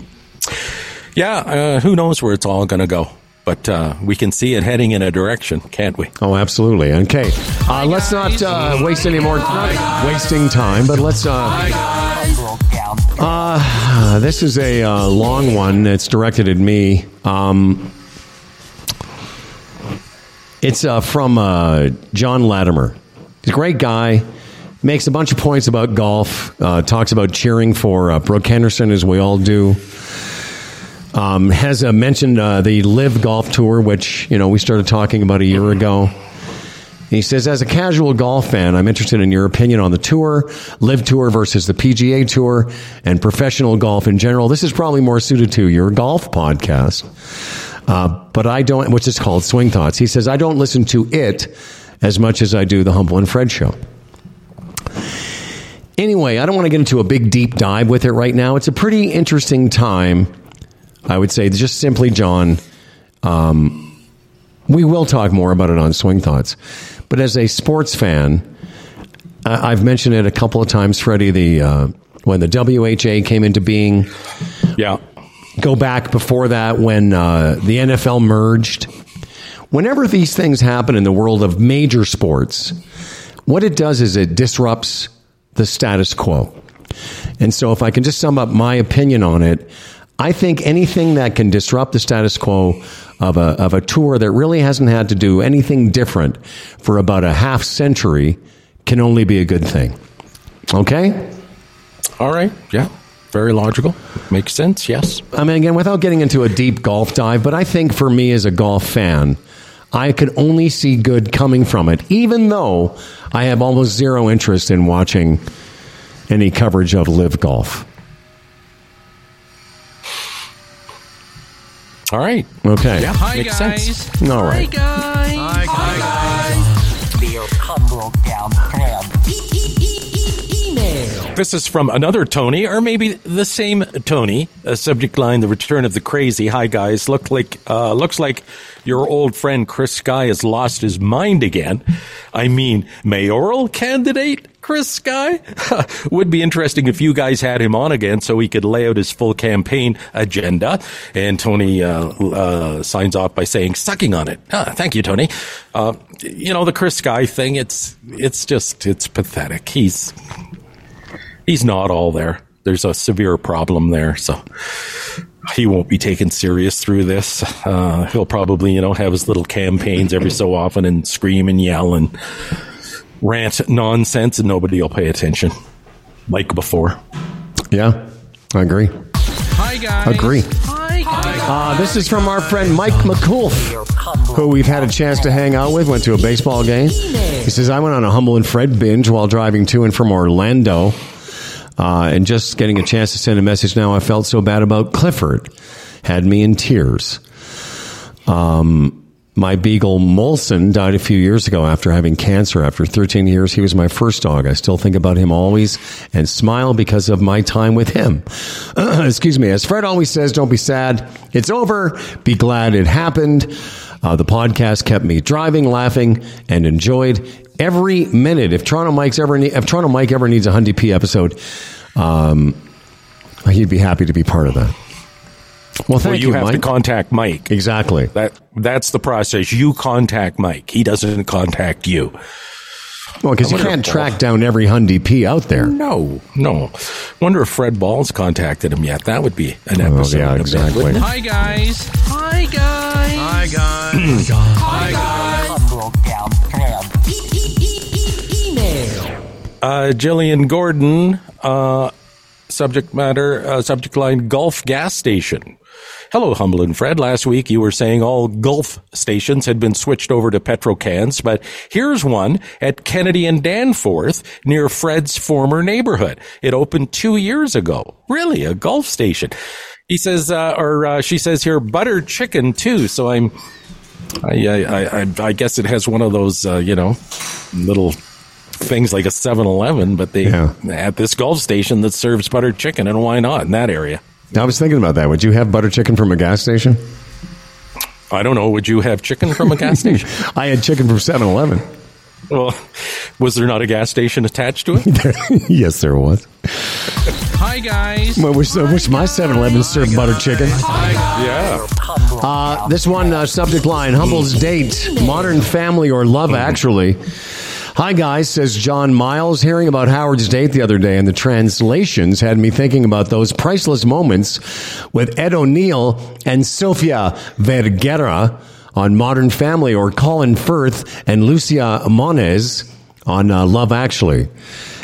Yeah. Uh, who knows where it's all going to go? But uh, we can see it heading in a direction, can't we? Oh, absolutely. Okay, uh, let's not uh, waste any more not wasting time, but let's. Uh, uh, this is a uh, long one. It's directed at me. Um, it's uh, from John Latimer. He's a great guy. Makes a bunch of points about golf. Uh, talks about cheering for uh, Brooke Henderson, as we all do. Um, has uh, mentioned uh, the LIV Golf Tour, which you know we started talking about a year ago. He says, as a casual golf fan, I'm interested in your opinion on the tour, LIV Tour versus the PGA Tour, and professional golf in general. This is probably more suited to your golf podcast, uh, but I don't, which is called Swing Thoughts. He says, I don't listen to it as much as I do the Humble and Fred show. Anyway, I don't want to get into a big deep dive with it right now. It's a pretty interesting time. I would say just simply, John. Um, we will talk more about it on Swing Thoughts. But as a sports fan, I- I've mentioned it a couple of times, Freddie. The uh, when the WHA came into being, Yeah. go back before that when uh, the NFL merged. Whenever these things happen in the world of major sports, what it does is it disrupts the status quo. And so, if I can just sum up my opinion on it, I think anything that can disrupt the status quo of a, of a tour that really hasn't had to do anything different for about a half century can only be a good thing. Okay? All right. Yeah. Very logical. Makes sense. Yes. I mean, again, without getting into a deep golf dive, but I think for me as a golf fan, I could only see good coming from it, even though I have almost zero interest in watching any coverage of LIV golf. All right. Okay. Yeah. Hi makes guys. sense. All right. Hi guys. Beer come broke down. Crab. This is from another Tony, or maybe the same Tony. A subject line: "The return of the crazy." Hi guys, look like uh, looks like your old friend Chris Sky has lost his mind again. I mean, mayoral candidate Chris Sky would be interesting if you guys had him on again, so he could lay out his full campaign agenda. And Tony uh, uh, signs off by saying, "Sucking on it." Ah, thank you, Tony. Uh, you know the Chris Sky thing. It's it's just it's pathetic. He's he's not all there. There's a severe problem there, so he won't be taken serious through this. Uh, he'll probably, you know, have his little campaigns every so often and scream and yell and rant nonsense, and nobody will pay attention like before. Yeah, I agree. Hi guys. Agree. Hi guys. Uh, this is from our friend Mike McCool, who we've had a chance to hang out with, went to a baseball game. He says, I went on a Humble and Fred binge while driving to and from Orlando. Uh, and just getting a chance to send a message now, I felt so bad about Clifford. Had me in tears. Um, my beagle Molson died a few years ago after having cancer. After 13 years, he was my first dog. I still think about him always and smile because of my time with him. Excuse me. As Fred always says, don't be sad. It's over. Be glad it happened. Uh, the podcast kept me driving, laughing, and enjoyed every minute. If Toronto Mike's ever, ne- if Toronto Mike ever needs a Hundy P episode, um, he'd be happy to be part of that. Well, thank well, you, you, have Mike. to contact Mike. exactly. That that's the process. You contact Mike. He doesn't contact you. Well, because you can't Wonderful. track down every Hundy P out there. No, no. Wonder if Fred Ball's contacted him yet. That would be an Oh, episode. yeah, in a bit, exactly. wouldn't it? Hi guys. Hi guys. Hi, guys. Hi guys. Uh, Jillian Gordon, uh, subject matter, uh, subject line Gulf gas station. Hello, Humble and Fred. Last week you were saying all Gulf stations had been switched over to Petrocans, but here's one at Kennedy and Danforth near Fred's former neighborhood. It opened two years ago. Really, a Gulf station. He says, uh, or uh, she says here, butter chicken too. So I'm, I, I, I, I guess it has one of those, uh, you know, little things like a 7-Eleven, but they Yeah. at this Gulf station that serves buttered chicken, and why not in that area? I was thinking about that. Would you have butter chicken from a gas station? I don't know. Would you have chicken from a gas station? I had chicken from 7 Eleven. well, was there not a gas station attached to it? yes, there was. Hi guys. Well, wish, I wish my 7 Eleven served butter chicken. yeah. Uh, this one uh, subject line Humble's date, modern family or love, actually. Hi, guys, says John Miles. Hearing about Howard's date the other day and the translations had me thinking about those priceless moments with Ed O'Neill and Sofia Vergara on Modern Family or Colin Firth and Lucia Moniz on uh, Love Actually.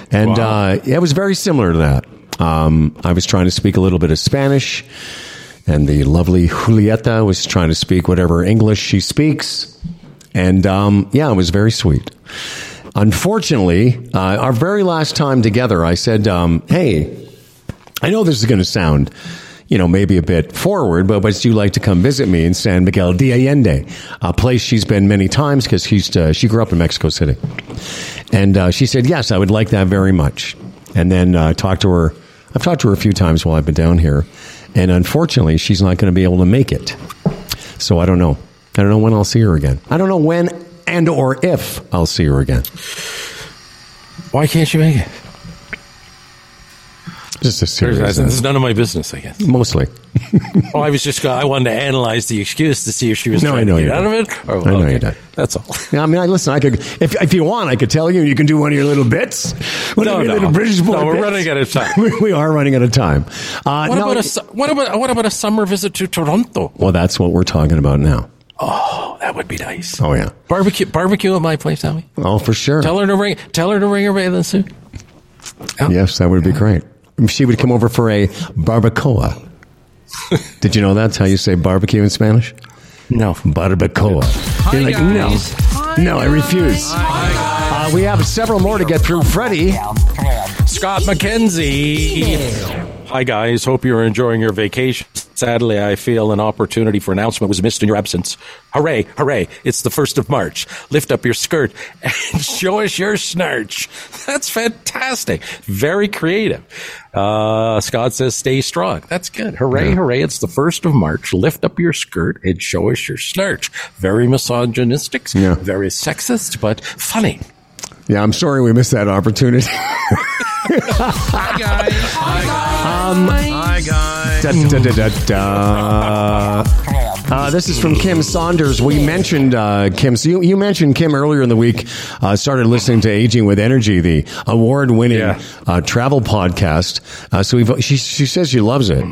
And uh, it was very similar to that. Um, I was trying to speak a little bit of Spanish and the lovely Julieta was trying to speak whatever English she speaks. And um, yeah, it was very sweet. Unfortunately, uh, our very last time together, I said, um, "Hey, I know this is going to sound, you know, maybe a bit forward, but would you like to come visit me in San Miguel de Allende, a place she's been many times because she's uh, she grew up in Mexico City?" And uh, she said, "Yes, I would like that very much." And then uh, talked to her. I've talked to her a few times while I've been down here, and unfortunately, she's not going to be able to make it. So I don't know. I don't know when I'll see her again. I don't know when and or if I'll see her again. Why can't you make it? Just a serious. this is none of my business, I guess. Mostly. Oh, I was just, going. I wanted to analyze the excuse to see if she was No, trying I know you out of it. Or, I know okay. you don't. That's all. Yeah, I mean, I listen. I could, if if you want, I could tell you. You can do one of your little bits. One No, of your no. little British boy No, we're bits. running out of time. we, we are running out of time. Uh, What about a what about what about a summer visit to Toronto? well, that's what we're talking about now. Oh, that would be nice. Oh yeah. Barbecue barbecue at my place, Howie. Oh, for sure. Tell her to ring. Tell her to ring her bathing suit. Yes, that would be great. She would come over for a barbacoa. Did you know that's how you say barbecue in Spanish? No. Barbacoa. You're like, no. Hi, no, I refuse. Uh, we have several more to get through. Freddie. Scott McKenzie. Hi guys, hope you're enjoying your vacation. Sadly, I feel an opportunity for announcement was missed in your absence. Hooray, hooray, it's the 1st of March. Lift up your skirt and show us your snarch. That's fantastic. Very creative. Uh, Scott says stay strong. That's good. Hooray, hooray, it's the 1st of March. Lift up your skirt and show us your snarch. Very misogynistic, Yeah. very sexist, but funny. Yeah, I'm sorry we missed that opportunity. Hi guys. Hi guys. Da, da, da, da, da. Uh, this is from Kim Saunders. We mentioned uh, Kim. So you, you mentioned Kim earlier in the week. Uh, started listening to Aging with Energy, the award-winning Yeah. uh, travel podcast. Uh, so we've, she she says she loves it,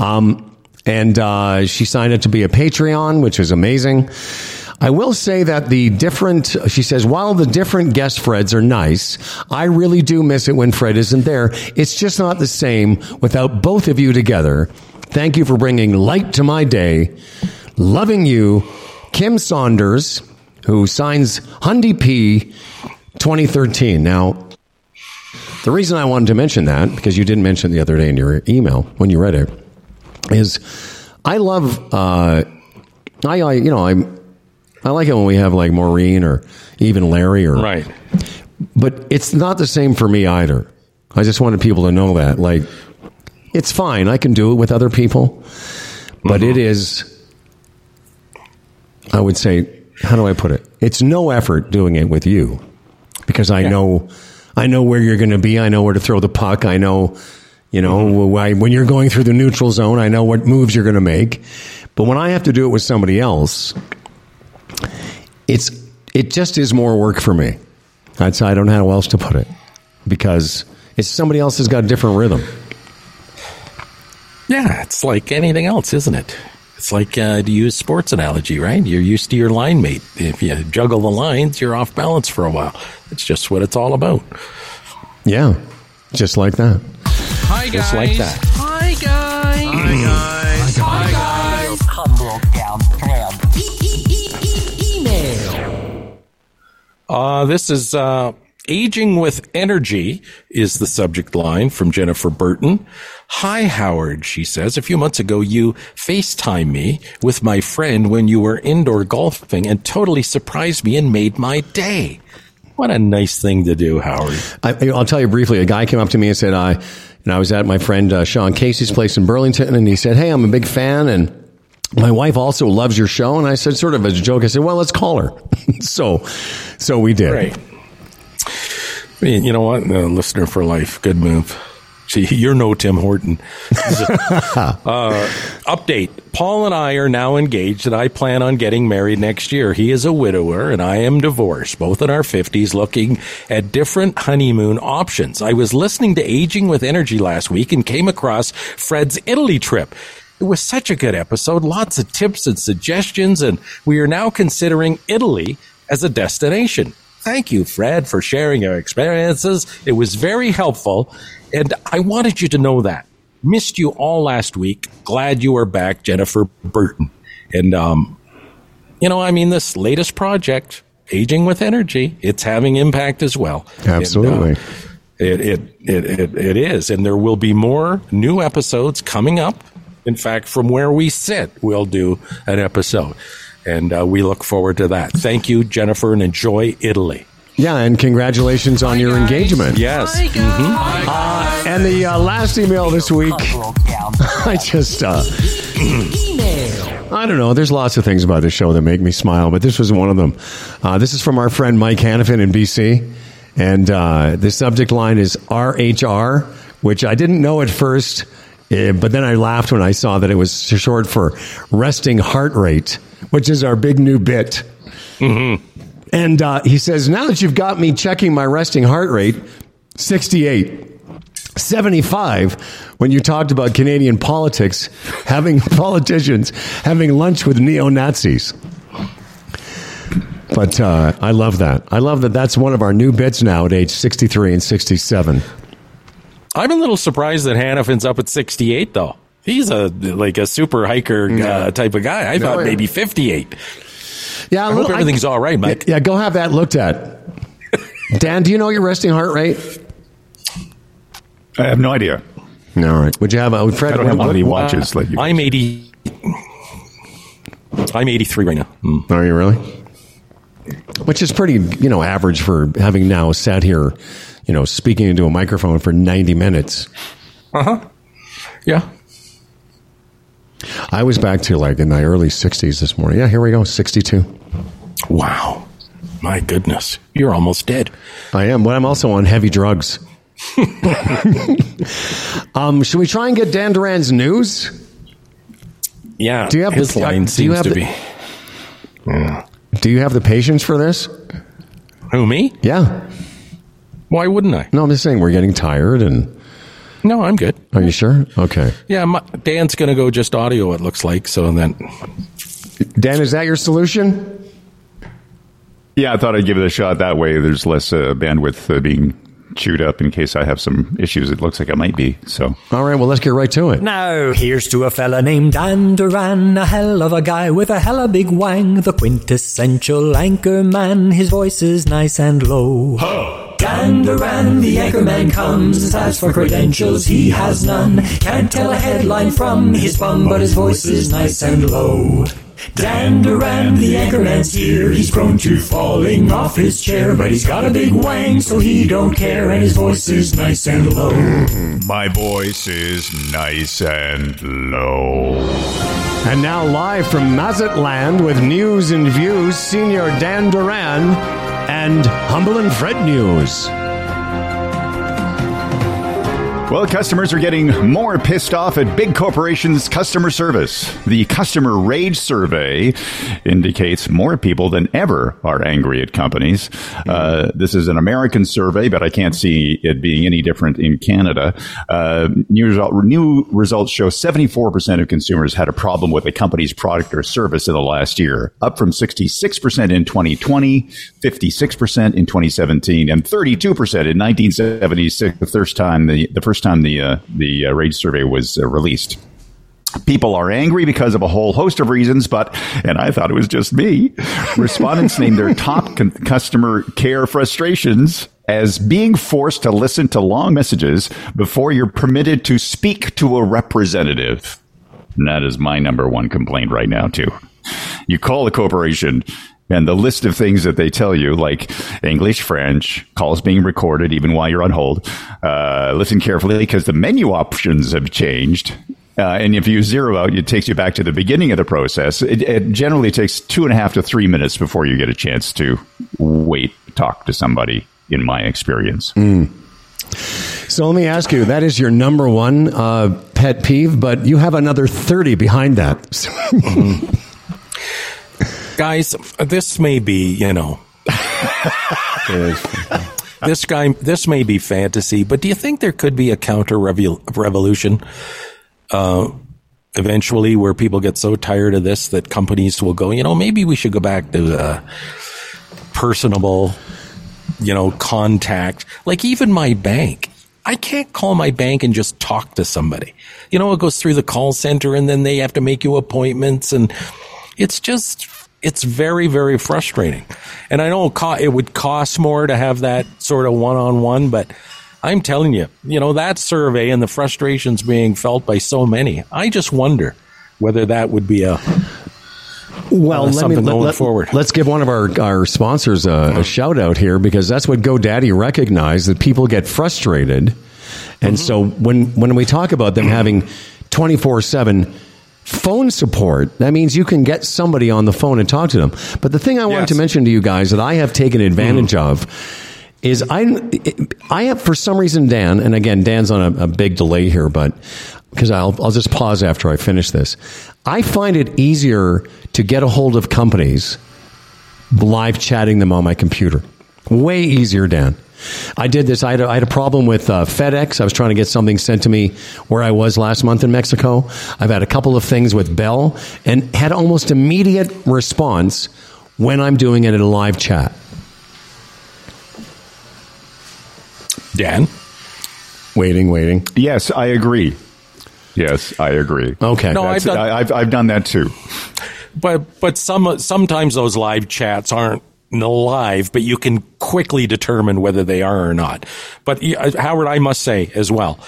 um, and uh, she signed up to be a Patreon, which is amazing. I will say that the different, she says, while the different guest Freds are nice, I really do miss it when Fred isn't there. It's just not the same without both of you together. Thank you for bringing light to my day. Loving you, Kim Saunders, who signs Hundy P 2013. Now, the reason I wanted to mention that, because you didn't mention the other day in your email when you read it, is I love, uh, I, I, you know, I'm, I like it when we have like Maureen or even Larry or Right. but it's not the same for me either. I just wanted people to know that. Like, it's fine. I can do it with other people, but mm-hmm. it is, I would say, how do I put it? It's no effort doing it with you because I know, I know where you're going to be. I know where to throw the puck. I know, you know, mm-hmm. why- when you're going through the neutral zone, I know what moves you're going to make. But when I have to do it with somebody else, it's it just is more work for me. I'd say I don't know how else to put it because it's somebody else has got a different rhythm. Yeah, it's like anything else, isn't it? It's like uh, to use sports analogy, right? You're used to your line mate. If you juggle the lines, you're off balance for a while. It's just what it's all about. Yeah, just like that. Hi guys. Just like that. Hi guys. Hi guys. Uh, this is uh, Aging with Energy is the subject line from Jennifer Burton. Hi, Howard, she says. A few months ago, you FaceTime me with my friend when you were indoor golfing and totally surprised me and made my day. What a nice thing to do, Howard. I, I'll tell you briefly. A guy came up to me and said, "I," and I was at my friend uh, Sean Casey's place in Burlington, and he said, "Hey, I'm a big fan, and my wife also loves your show." And I said, sort of as a joke, I said, "Well, let's call her." so, so we did. Right. You know what? Uh, listener for life. Good move. See, you're no Tim Horton. uh, update. Paul and I are now engaged and I plan on getting married next year. He is a widower and I am divorced, both in our 50s, looking at different honeymoon options. I was listening to Aging with Energy last week and came across Fred's Italy trip. It was such a good episode, lots of tips and suggestions, and we are now considering Italy as a destination. Thank you, Fred, for sharing your experiences. It was very helpful, and I wanted you to know that. Missed you all last week. Glad you are back, Jennifer Burton. And, um, you know, I mean, this latest project, Aging with Energy, it's having impact as well. Absolutely. And, uh, it, it, it, it, it is. And there will be more new episodes coming up. In fact, from where we sit, we'll do an episode. And uh, we look forward to that. Thank you, Jennifer, and enjoy Italy. Yeah, and congratulations on your guys. engagement. Yes. Hi guys. Uh, and the uh, last email this week, I just, uh, I don't know. There's lots of things about this show that make me smile, but this was one of them. Uh, this is from our friend Mike Hannafin in BC. And uh, the subject line is RHR, which I didn't know at first, but then I laughed when I saw that it was short for resting heart rate, which is our big new bit. And uh, he says, Now that you've got me checking my resting heart rate, 68. 75 when you talked about Canadian politics, having politicians having lunch with neo Nazis. But uh, I love that. I love that that's one of our new bits now at age 63 and 67. I'm a little surprised that Hannafin's up at 68, though. He's a like a super hiker uh, type of guy. I thought yeah. maybe 58. Yeah, I hope everything's all right, Mike. Yeah, go have that looked at. Dan, do you know your resting heart rate? I have no idea. No, all right. Would you have a Fred? I don't have one of the what- watches like you. I'm 80. I'm 83 right now. Mm. Are you really? Which is pretty, you know, average for having now sat here, you know, speaking into a microphone for 90 minutes. Uh huh. Yeah. I was back to like in my early 60s this morning. Yeah, here we go, 62. Wow. My goodness. You're almost dead. I am, but I'm also on heavy drugs. um, should we try and get Dan Duran's news? Yeah. Do you have his the- line do you seems have to the- be. Yeah. Do you have the patience for this? Who, me? Yeah. Why wouldn't I? No, I'm just saying we're getting tired and No, I'm good. are you sure? Okay. Yeah, my, Dan's going to go just audio, it looks like. So then, Dan, is that your solution? Yeah, I thought I'd give it a shot that way. There's less uh, bandwidth uh, being chewed up in case I have some issues. It looks like it might be. So All right, well, let's get right to it. Now, here's to a fella named Dan Duran, a hell of a guy with a hella big wang, the quintessential anchor man. His voice is nice and low. Dan Duran, the anchorman comes. As for credentials, he has none. Can't tell a headline from his bum, but his voice is nice and low. Dan Duran, the anchorman's here. He's prone to falling off his chair, but he's got a big wang, so he don't care, and his voice is nice and low. my voice is nice and low. And now, live from Mazatlan with news and views, Senior Dan Duran and Humble and Fred News. Well, customers are getting more pissed off at big corporations' customer service. The Customer Rage Survey indicates more people than ever are angry at companies. Uh, this is an American survey, but I can't see it being any different in Canada. Uh, new, result, new results show 74% of consumers had a problem with a company's product or service in the last year, up from 66% in 2020, 56% in 2017, and 32% in 1976, the first time the, the first time the uh, the uh, Rage survey was uh, released. People are angry because of a whole host of reasons, but, and I thought it was just me, respondents named their top con- customer care frustrations as being forced to listen to long messages before you're permitted to speak to a representative. And that is my number one complaint right now, too. You call a corporation and the list of things that they tell you, like English, French, calls being recorded even while you're on hold. Uh, listen carefully because the menu options have changed. Uh, and if you zero out, it takes you back to the beginning of the process. It, it generally takes two and a half to three minutes before you get a chance to wait, talk to somebody, in my experience. So let me ask you, that is your number one uh, pet peeve, but you have another 30 behind that. Guys, this may be, you know, this guy, this may be fantasy, but do you think there could be a counter revolution uh, eventually where people get so tired of this that companies will go, you know, maybe we should go back to uh, personable, you know, contact. Like even my bank. I can't call my bank and just talk to somebody. You know, it goes through the call center and then they have to make you appointments and it's just, it's very, very frustrating. And I know it would cost more to have that sort of one on one, but I'm telling you, you know, that survey and the frustrations being felt by so many, I just wonder whether that would be a, Well, Uh, let me let, let- forward. Let's give one of our, our sponsors a, a shout out here because that's what GoDaddy recognized that people get frustrated, and so when when we talk about them having twenty four seven phone support, that means you can get somebody on the phone and talk to them. But the thing I wanted Yes. to mention to you guys that I have taken advantage hmm. of is I I have for some reason Dan and again Dan's on a, a big delay here, but because I'll I'll just pause after I finish this. I find it easier to get a hold of companies live chatting them on my computer. Way easier, Dan. I did this. I had a, I had a problem with uh, FedEx. I was trying to get something sent to me where I was last month in Mexico. I've had a couple of things with Bell and had almost immediate response when I'm doing it in a live chat. Dan? Waiting, waiting. Yes, I agree. Yes, I agree. Okay. No, I've done- I, I've, I've done that too. But but some sometimes those live chats aren't live, but you can quickly determine whether they are or not. But uh, Howard, I must say as well,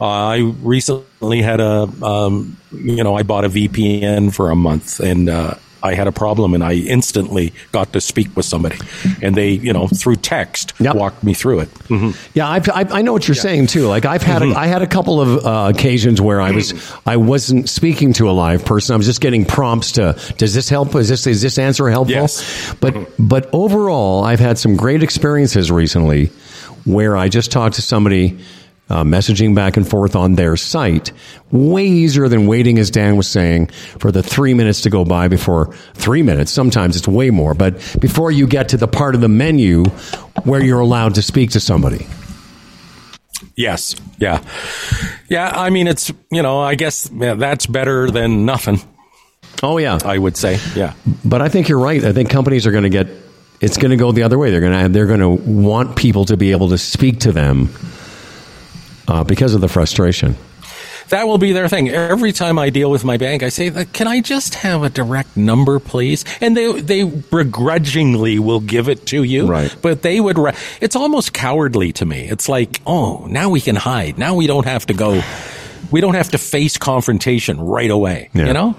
uh, I recently had a um, you know I bought a VPN for a month and. Uh, I had a problem and I instantly got to speak with somebody and they, you know, through text Yep. walked me through it. Mm-hmm. Yeah, I've, I, I know what you're saying too. Like I've had, a, mm-hmm. I had a couple of uh, occasions where I was, I wasn't speaking to a live person. I was just getting prompts to, does this help? Is this, is this answer helpful? Yes. But, mm-hmm. but overall, I've had some great experiences recently where I just talked to somebody. Uh, messaging back and forth on their site way easier than waiting as dan was saying for the three minutes to go by before three minutes sometimes it's way more but before you get to the part of the menu where you're allowed to speak to somebody Yes. Yeah. Yeah. I mean, it's, you know, I guess yeah, that's better than nothing, Oh yeah, I would say. Yeah. but I think you're right. I think companies are going to get it's going to go the other way. They're going to they're going to want people to be able to speak to them uh, because of the frustration. That will be their thing. Every time I deal with my bank, I say, "Can I just have a direct number, please?" And they they begrudgingly will give it to you. Right. But they would. Ra- it's almost cowardly to me. It's like, oh, now we can hide. Now we don't have to go. We don't have to face confrontation right away. Yeah. You know.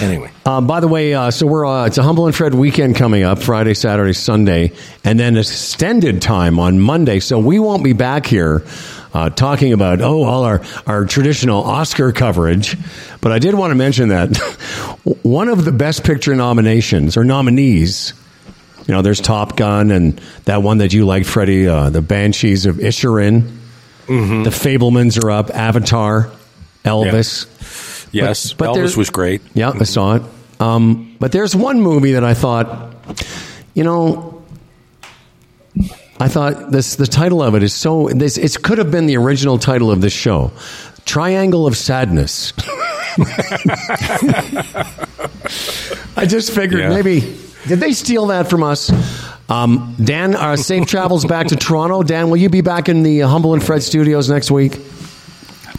Anyway. Uh, by the way, uh, so we're uh, it's a Humble and Fred weekend coming up Friday, Saturday, Sunday, and then extended time on Monday. So we won't be back here uh, talking about oh all our our traditional Oscar coverage. But I did want to mention that one of the Best Picture nominations or nominees. You know, there's Top Gun and that one that you liked, Freddie, uh, the Banshees of Inisherin. The Fabelmans are up. Avatar, Elvis. Yes, but there- Elvis was great. Yeah, I saw it. Um, but there's one movie that I thought, you know, I thought this the title of it is so this it could have been the original title of this show, Triangle of Sadness. I just figured Yeah. maybe did they steal that from us? Um, Dan, uh, safe travels back to Toronto. Dan, will you be back in the Humble and Fred studios next week?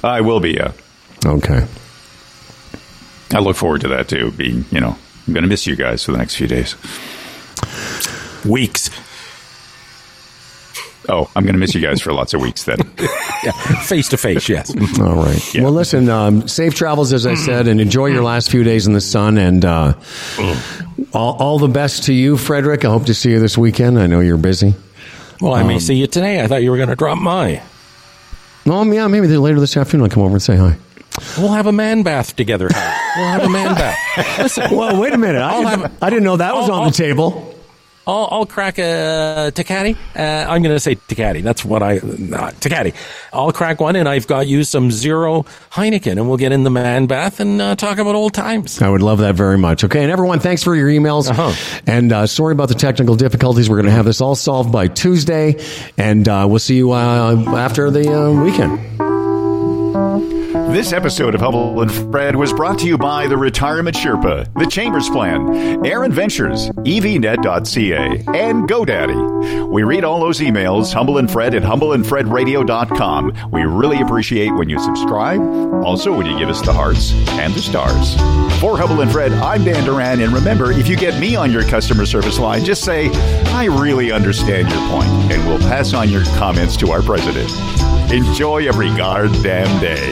I will be. Yeah, Okay. I look forward to that too. Being, you know, I'm going to miss you guys for the next few days. Weeks, Oh, I'm going to miss you guys for lots of weeks then. face to face. Yes. All right. Well, listen, um, safe travels, as I said, and enjoy your last few days in the sun. And uh, all, all the best to you, Frederick. I hope to see you this weekend. I know you're busy. Well, I may Um, see you today. I thought you were going to drop by. Oh, yeah, maybe later this afternoon I'll come over and say hi. We'll have a man bath together. We'll have a man bath. Listen, Well, wait a minute. I, I'll didn't, have- I didn't know that was I'll- on the table. I'll, I'll crack a Tecate. Uh, I'm going to say Tecate. That's what I not Tecate. I'll crack one, and I've got you some zero Heineken, and we'll get in the man bath and uh, talk about old times. I would love that very much. Okay, and everyone, thanks for your emails. Uh-huh. And uh, sorry about the technical difficulties. We're going to have this all solved by Tuesday, and uh, we'll see you uh, after the uh, weekend. This episode of Humble and Fred was brought to you by the Retirement Sherpa, the Chambers Plan, ErinVentures, EVNet.ca, and GoDaddy. We read all those emails, Humble and Fred at humbleandfredradio.com. We really appreciate when you subscribe, also when you give us the hearts and the stars. For Humble and Fred, I'm Dan Duran, and remember, if you get me on your customer service line, just say, I really understand your point, and we'll pass on your comments to our president. Enjoy every goddamn day.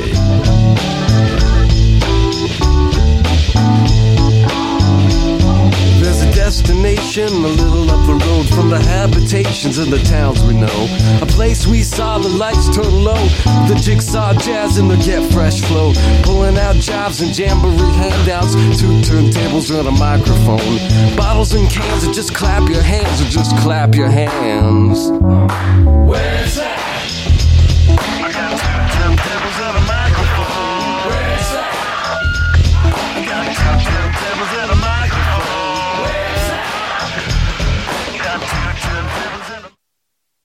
There's a destination a little up the road from the habitations of the towns we know. A place we saw the lights turn low, the jigsaw jazz and the get fresh flow. Pulling out jobs and jamboree handouts, two turntables and a microphone. Bottles and cans, or just clap your hands, or just clap your hands. Where's that?